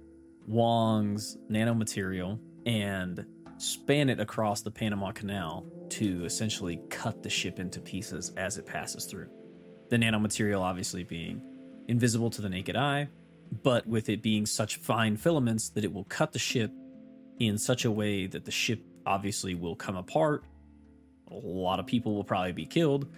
Wong's nanomaterial and span it across the Panama Canal to essentially cut the ship into pieces as it passes through. The nanomaterial obviously being invisible to the naked eye, but with it being such fine filaments that it will cut the ship in such a way that the ship obviously will come apart. A lot of people will probably be killed.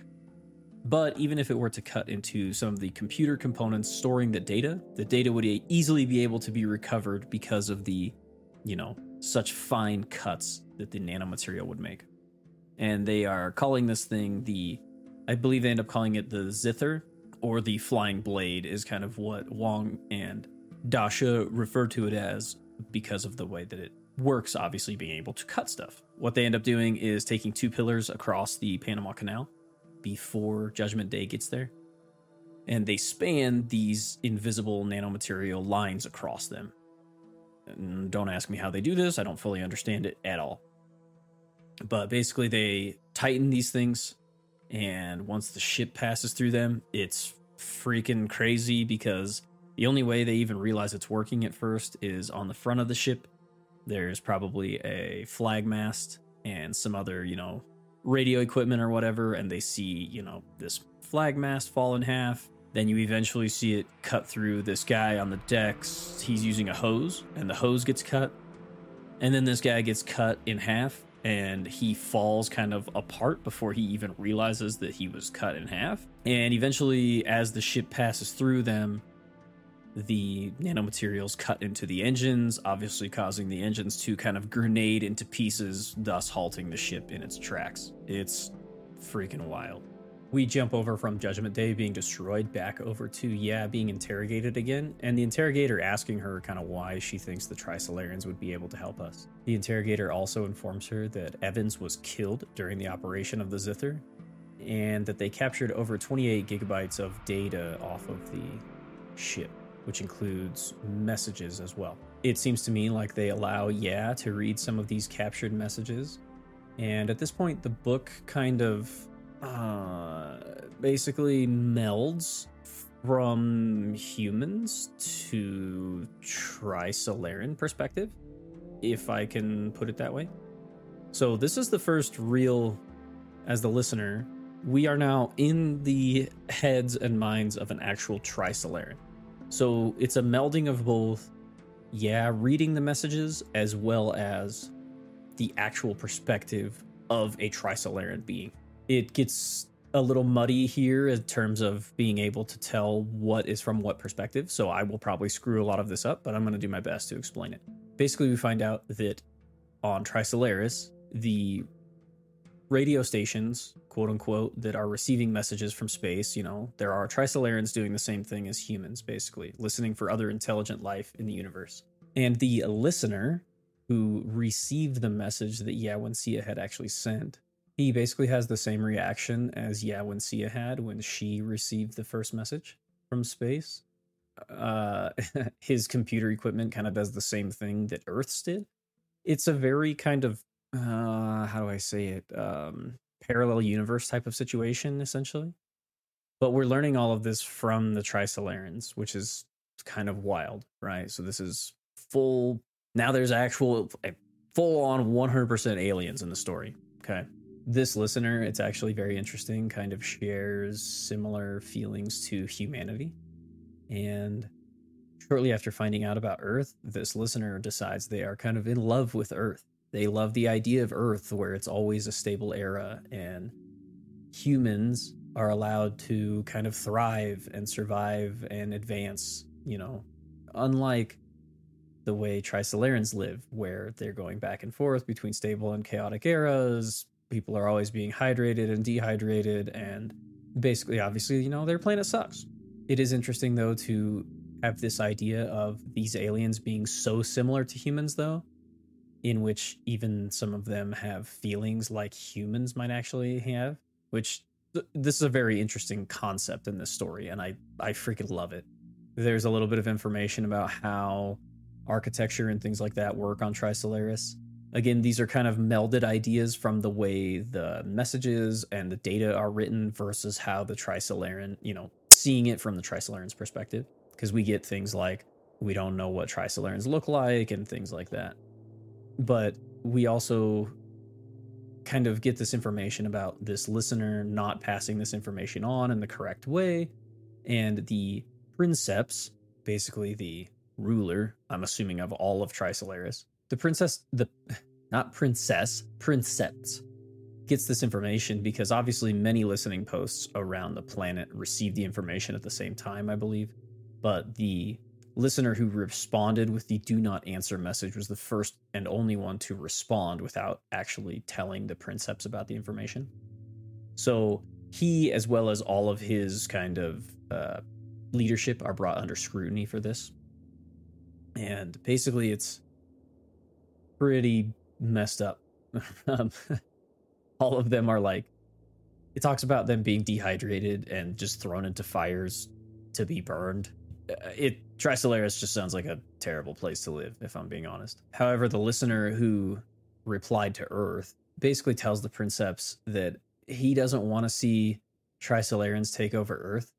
But even if it were to cut into some of the computer components storing the data, the data would easily be able to be recovered because of the, you know, such fine cuts that the nanomaterial would make. And they are calling this thing the, I believe they end up calling it the Zither, or the flying blade is kind of what Wong and Da Shi refer to it as because of the way that it works, obviously being able to cut stuff. What they end up doing is taking two pillars across the Panama Canal before Judgment Day gets there. And they span these invisible nanomaterial lines across them. And don't ask me how they do this, I don't fully understand it at all. But basically, they tighten these things and once the ship passes through them, it's freaking crazy because the only way they even realize it's working at first is on the front of the ship. There's probably a flag mast and some other, you know, radio equipment or whatever, and they see, you know, this flag mast fall in half. Then you eventually see it cut through this guy on the decks. He's using a hose, and the hose gets cut. And then this guy gets cut in half, and he falls kind of apart before he even realizes that he was cut in half. And eventually, as the ship passes through them, the nanomaterials cut into the engines, obviously causing the engines to kind of grenade into pieces, thus halting the ship in its tracks. It's freaking wild we jump over from Judgment Day being destroyed back over to Ye being interrogated again, and the interrogator asking her kind of why she thinks the Trisolarans would be able to help us. The interrogator also informs her that Evans was killed during the operation of the Zither, and that they captured over 28 gigabytes of data off of the ship, which includes messages as well. It seems to me like they allow Ye to read some of these captured messages, and at this point, the book kind of uh, basically melds from humans to Trisolaran perspective, if I can put it that way. So this is the first real, as the listener, we are now in the heads and minds of an actual Trisolaran. So it's a melding of both, Ye, reading the messages as well as the actual perspective of a Trisolaran being. It gets a little muddy here in terms of being able to tell what is from what perspective, so I will probably screw a lot of this up, but I'm going to do my best to explain it. Basically, we find out that on Trisolaris, the radio stations, quote unquote, that are receiving messages from space, you know, there are Trisolarans doing the same thing as humans, basically, listening for other intelligent life in the universe. And the listener who received the message that Ye Wenjie had actually sent he basically has the same reaction as Ye Wenjie had when she received the first message from space. Uh, his computer equipment kind of does the same thing that Earth's did. It's a very kind of uh, how do I say it? Um, parallel universe type of situation, essentially. But we're learning all of this from the Trisolarans, which is kind of wild, right? So this is full. Now there's actual, full on 100% aliens in the story. Okay this listener, it's actually very interesting, kind of shares similar feelings to humanity. And shortly after finding out about Earth, this listener decides they are kind of in love with Earth. They love the idea of Earth where it's always a stable era and humans are allowed to kind of thrive and survive and advance, you know, unlike the way Trisolarans live, where they're going back and forth between stable and chaotic eras, people are always being hydrated and dehydrated and basically obviously you know their planet sucks. It is interesting though to have this idea of these aliens being so similar to humans though in which even some of them have feelings like humans might actually have which th- this is a very interesting concept in this story and i i freaking love it. There's a little bit of information about how architecture and things like that work on trisolaris Again, these are kind of melded ideas from the way the messages and the data are written versus how the Trisolaran, you know, seeing it from the Trisolaran's perspective. Because we get things like we don't know what Trisolarans look like and things like that. But we also kind of get this information about this listener not passing this information on in the correct way. And the princeps, basically the ruler, I'm assuming, of all of Trisolaris, the princess, the not princess, princess gets this information because obviously many listening posts around the planet receive the information at the same time, I believe. But the listener who responded with the do not answer message was the first and only one to respond without actually telling the princeps about the information. So he, as well as all of his kind of uh, leadership, are brought under scrutiny for this. And basically, it's pretty messed up. um, all of them are like, it talks about them being dehydrated and just thrown into fires to be burned. Uh, it Trisolaris just sounds like a terrible place to live, if I'm being honest. However, the listener who replied to Earth basically tells the Princeps that he doesn't want to see Trisolarans take over Earth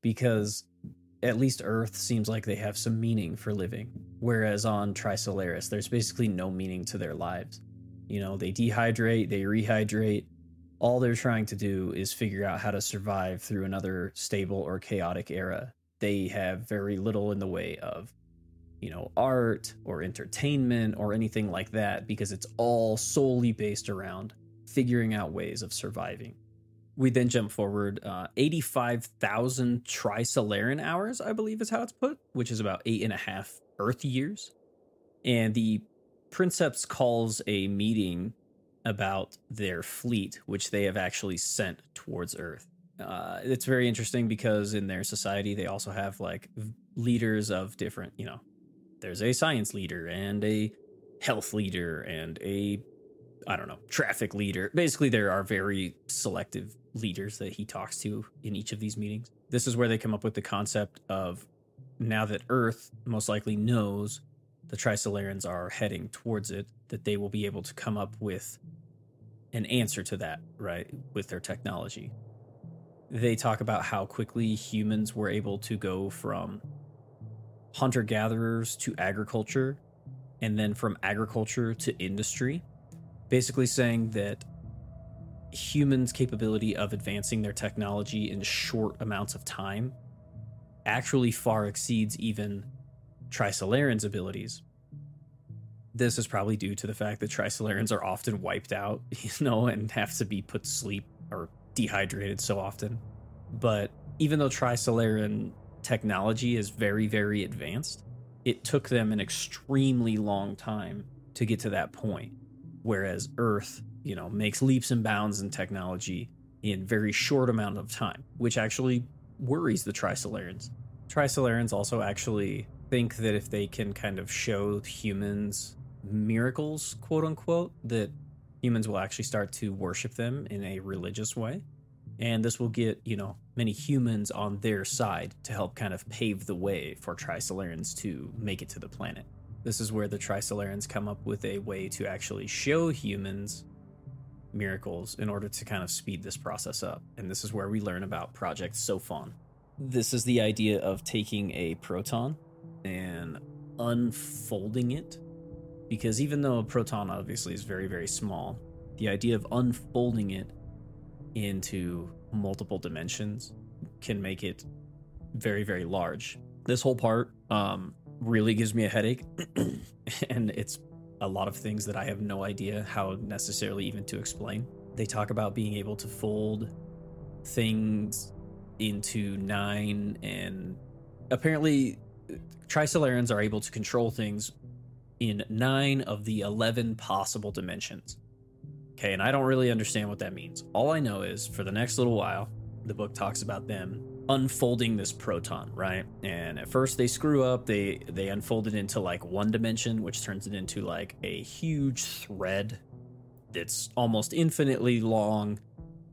because at least Earth seems like they have some meaning for living, whereas on Trisolaris, there's basically no meaning to their lives. You know, they dehydrate, they rehydrate. All they're trying to do is figure out how to survive through another stable or chaotic era. They have very little in the way of, you know, art or entertainment or anything like that because it's all solely based around figuring out ways of surviving we then jump forward uh, 85,000 Trisolaran hours, I believe is how it's put, which is about eight and a half Earth years. And the Princeps calls a meeting about their fleet, which they have actually sent towards Earth. Uh, it's very interesting because in their society, they also have like leaders of different, you know, there's a science leader and a health leader and a I don't know, traffic leader. Basically, there are very selective leaders that he talks to in each of these meetings. This is where they come up with the concept of now that Earth most likely knows the Trisolarans are heading towards it, that they will be able to come up with an answer to that, right, with their technology. They talk about how quickly humans were able to go from hunter gatherers to agriculture and then from agriculture to industry, basically saying that humans' capability of advancing their technology in short amounts of time actually far exceeds even Trisolarans' abilities. This is probably due to the fact that Trisolarans are often wiped out, you know, and have to be put to sleep or dehydrated so often. But even though Trisolaran technology is very, very advanced, it took them an extremely long time to get to that point. Whereas Earth, you know, makes leaps and bounds in technology in very short amount of time, which actually worries the Trisolarans. Trisolarans also actually think that if they can kind of show humans miracles, quote unquote, that humans will actually start to worship them in a religious way. And this will get, you know, many humans on their side to help kind of pave the way for Trisolarans to make it to the planet. This is where the Trisolarans come up with a way to actually show humans miracles in order to kind of speed this process up. And this is where we learn about Project Sophon. This is the idea of taking a proton and unfolding it. Because even though a proton obviously is very, very small, the idea of unfolding it into multiple dimensions can make it very, very large. This whole part um, really gives me a headache, and it's a lot of things that I have no idea how necessarily even to explain. They talk about being able to fold things into nine, and apparently, Trisolarans are able to control things in nine of the 11 possible dimensions. Okay, and I don't really understand what that means. All I know is for the next little while, the book talks about them unfolding this proton, right? And at first they screw up, they they unfold it into like one dimension, which turns it into like a huge thread that's almost infinitely long.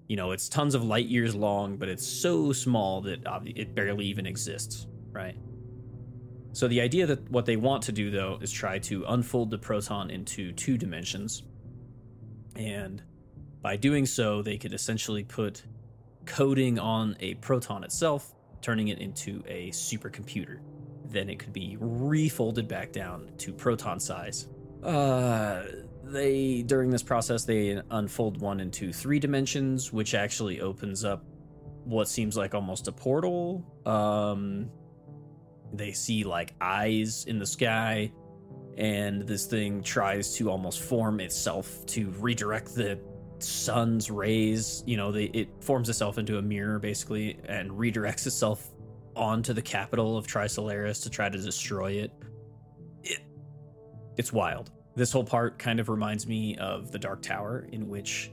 You know, it's tons of light years long, but it's so small that it barely even exists, right? So the idea that what they want to do though is try to unfold the proton into two dimensions and by doing so, they could essentially put coding on a proton itself, turning it into a supercomputer. Then it could be refolded back down to proton size. Uh, they during this process they unfold one into three dimensions, which actually opens up what seems like almost a portal. Um, they see like eyes in the sky and this thing tries to almost form itself to redirect the sun's rays. You know, it forms itself into a mirror basically and redirects itself onto the capital of Trisolaris to try to destroy it. It it's wild. This whole part kind of reminds me of the Dark Tower, in which,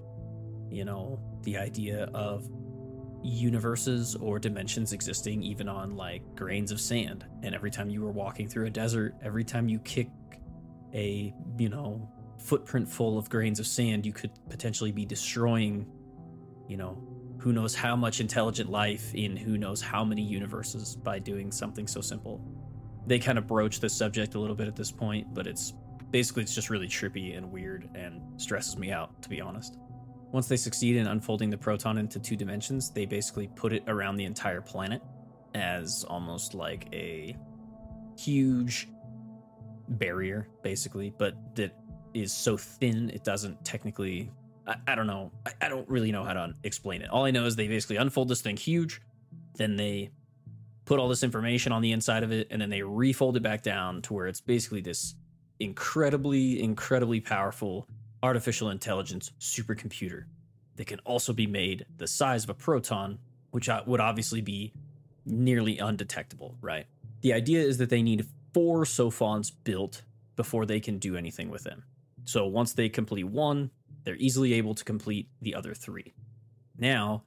you know, the idea of universes or dimensions existing even on like grains of sand. And every time you were walking through a desert, every time you kick a, you know, footprint full of grains of sand, you could potentially be destroying, you know, who knows how much intelligent life in who knows how many universes by doing something so simple. They kind of broach the subject a little bit at this point, but it's basically it's just really trippy and weird and stresses me out, to be honest. Once they succeed in unfolding the proton into two dimensions, they basically put it around the entire planet as almost like a huge barrier, basically, but that is so thin it doesn't technically. I, I don't know. I, I don't really know how to explain it. All I know is they basically unfold this thing huge, then they put all this information on the inside of it, and then they refold it back down to where it's basically this incredibly, incredibly powerful artificial intelligence supercomputer that can also be made the size of a proton, which would obviously be nearly undetectable, right? The idea is that they need four Sophons built before they can do anything with them. So once they complete one, they're easily able to complete the other three. Now,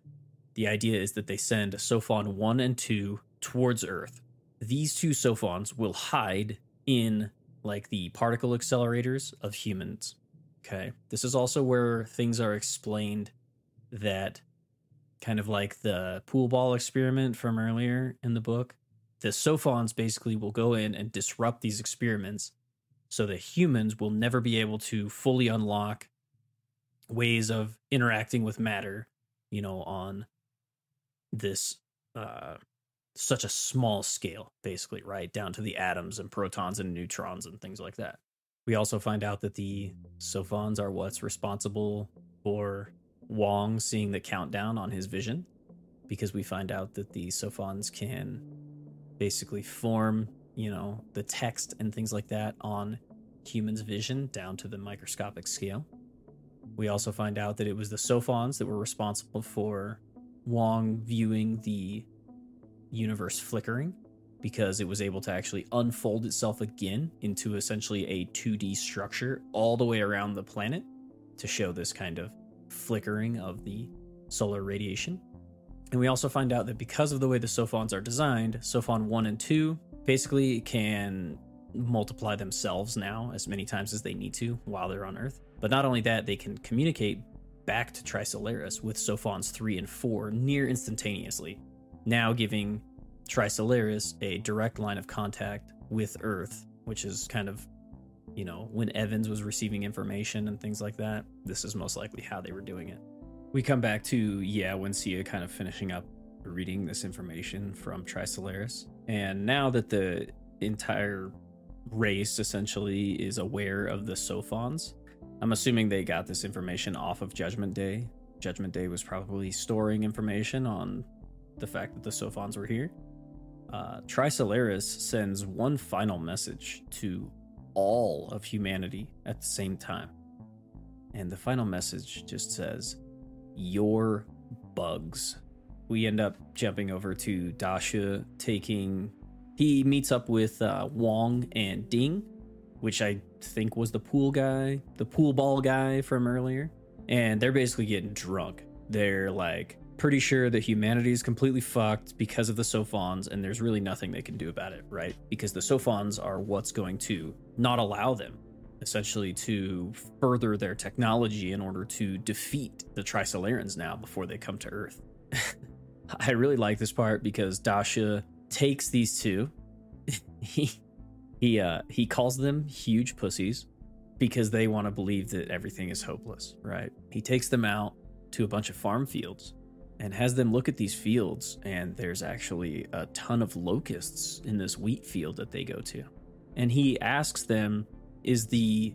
the idea is that they send Sophon 1 and 2 towards Earth. These two Sophons will hide in like the particle accelerators of humans. Okay. This is also where things are explained that kind of like the pool ball experiment from earlier in the book the Sophons basically will go in and disrupt these experiments so that humans will never be able to fully unlock ways of interacting with matter, you know, on this uh such a small scale, basically, right? Down to the atoms and protons and neutrons and things like that. We also find out that the Sophons are what's responsible for Wong seeing the countdown on his vision because we find out that the Sophons can basically form, you know, the text and things like that on humans' vision down to the microscopic scale. We also find out that it was the Sophons that were responsible for Wong viewing the universe flickering because it was able to actually unfold itself again into essentially a 2D structure all the way around the planet to show this kind of flickering of the solar radiation. And we also find out that because of the way the Sophons are designed, Sophon 1 and 2 basically can multiply themselves now as many times as they need to while they're on Earth. But not only that, they can communicate back to Trisolaris with Sophons 3 and 4 near instantaneously, now giving Trisolaris a direct line of contact with Earth, which is kind of, you know, when Evans was receiving information and things like that, this is most likely how they were doing it. We come back to, Ye Wenjie kind of finishing up reading this information from Trisolaris. And now that the entire race essentially is aware of the Sophons, I'm assuming they got this information off of Judgment Day. Judgment Day was probably storing information on the fact that the Sophons were here. Uh, Trisolaris sends one final message to all of humanity at the same time. And the final message just says, You're bugs. We end up jumping over to Da Shi taking. He meets up with uh, Wong and Ding, which I think was the pool guy, the pool ball guy from earlier. And they're basically getting drunk. They're like, pretty sure that humanity is completely fucked because of the Sophons, and there's really nothing they can do about it, right? Because the Sophons are what's going to not allow them, essentially, to further their technology in order to defeat the Trisolarans now before they come to Earth. I really like this part because Da Shi takes these two. he he uh he calls them huge pussies because they want to believe that everything is hopeless, right? He takes them out to a bunch of farm fields and has them look at these fields and there's actually a ton of locusts in this wheat field that they go to and he asks them is the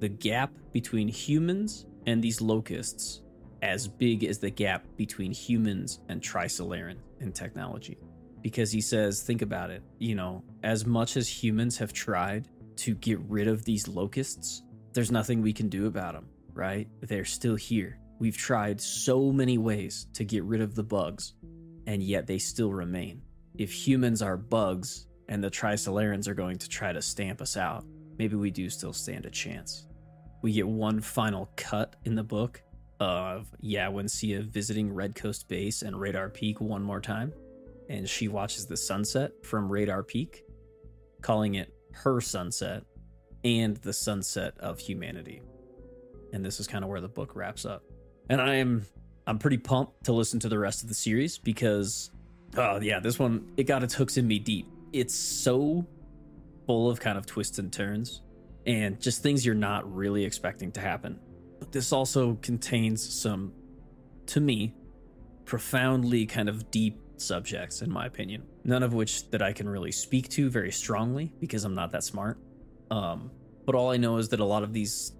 the gap between humans and these locusts as big as the gap between humans and trisolaran in technology because he says think about it you know as much as humans have tried to get rid of these locusts there's nothing we can do about them right they're still here We've tried so many ways to get rid of the bugs, and yet they still remain. If humans are bugs and the Trisolarans are going to try to stamp us out, maybe we do still stand a chance. We get one final cut in the book of Ye Wenjie visiting Red Coast Base and Radar Peak one more time, and she watches the sunset from Radar Peak, calling it her sunset and the sunset of humanity. And this is kind of where the book wraps up and I am I'm pretty pumped to listen to the rest of the series because oh yeah, this one it got its hooks in me deep. It's so full of kind of twists and turns and just things you're not really expecting to happen. But this also contains some to me profoundly kind of deep subjects in my opinion. None of which that I can really speak to very strongly because I'm not that smart. Um but all I know is that a lot of these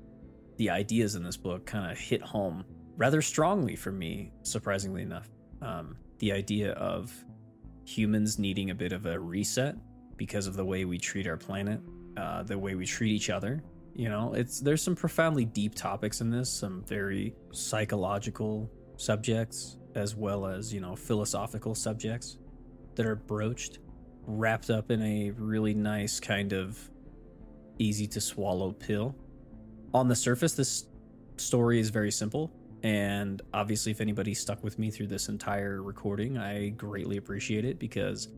the ideas in this book kind of hit home rather strongly for me, surprisingly enough. Um, the idea of humans needing a bit of a reset because of the way we treat our planet, uh, the way we treat each other. You know, it's there's some profoundly deep topics in this, some very psychological subjects, as well as you know philosophical subjects that are broached, wrapped up in a really nice kind of easy to swallow pill. On the surface, this story is very simple and obviously, if anybody stuck with me through this entire recording, I greatly appreciate it because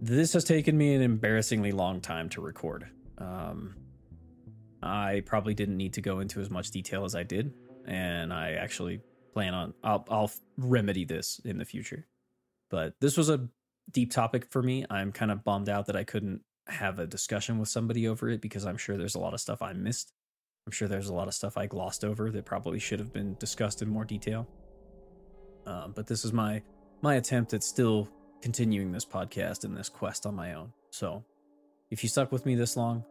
this has taken me an embarrassingly long time to record. Um, I probably didn't need to go into as much detail as I did, and I actually plan on I'll, I'll remedy this in the future. But this was a deep topic for me. I'm kind of bummed out that I couldn't have a discussion with somebody over it because I'm sure there's a lot of stuff I missed. I'm sure there's a lot of stuff I glossed over that probably should have been discussed in more detail. Um, but this is my my attempt at still continuing this podcast and this quest on my own. So, if you stuck with me this long,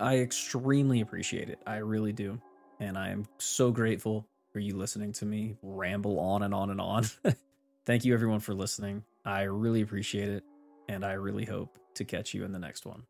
I extremely appreciate it. I really do, and I am so grateful for you listening to me ramble on and on and on. Thank you everyone for listening. I really appreciate it, and I really hope to catch you in the next one.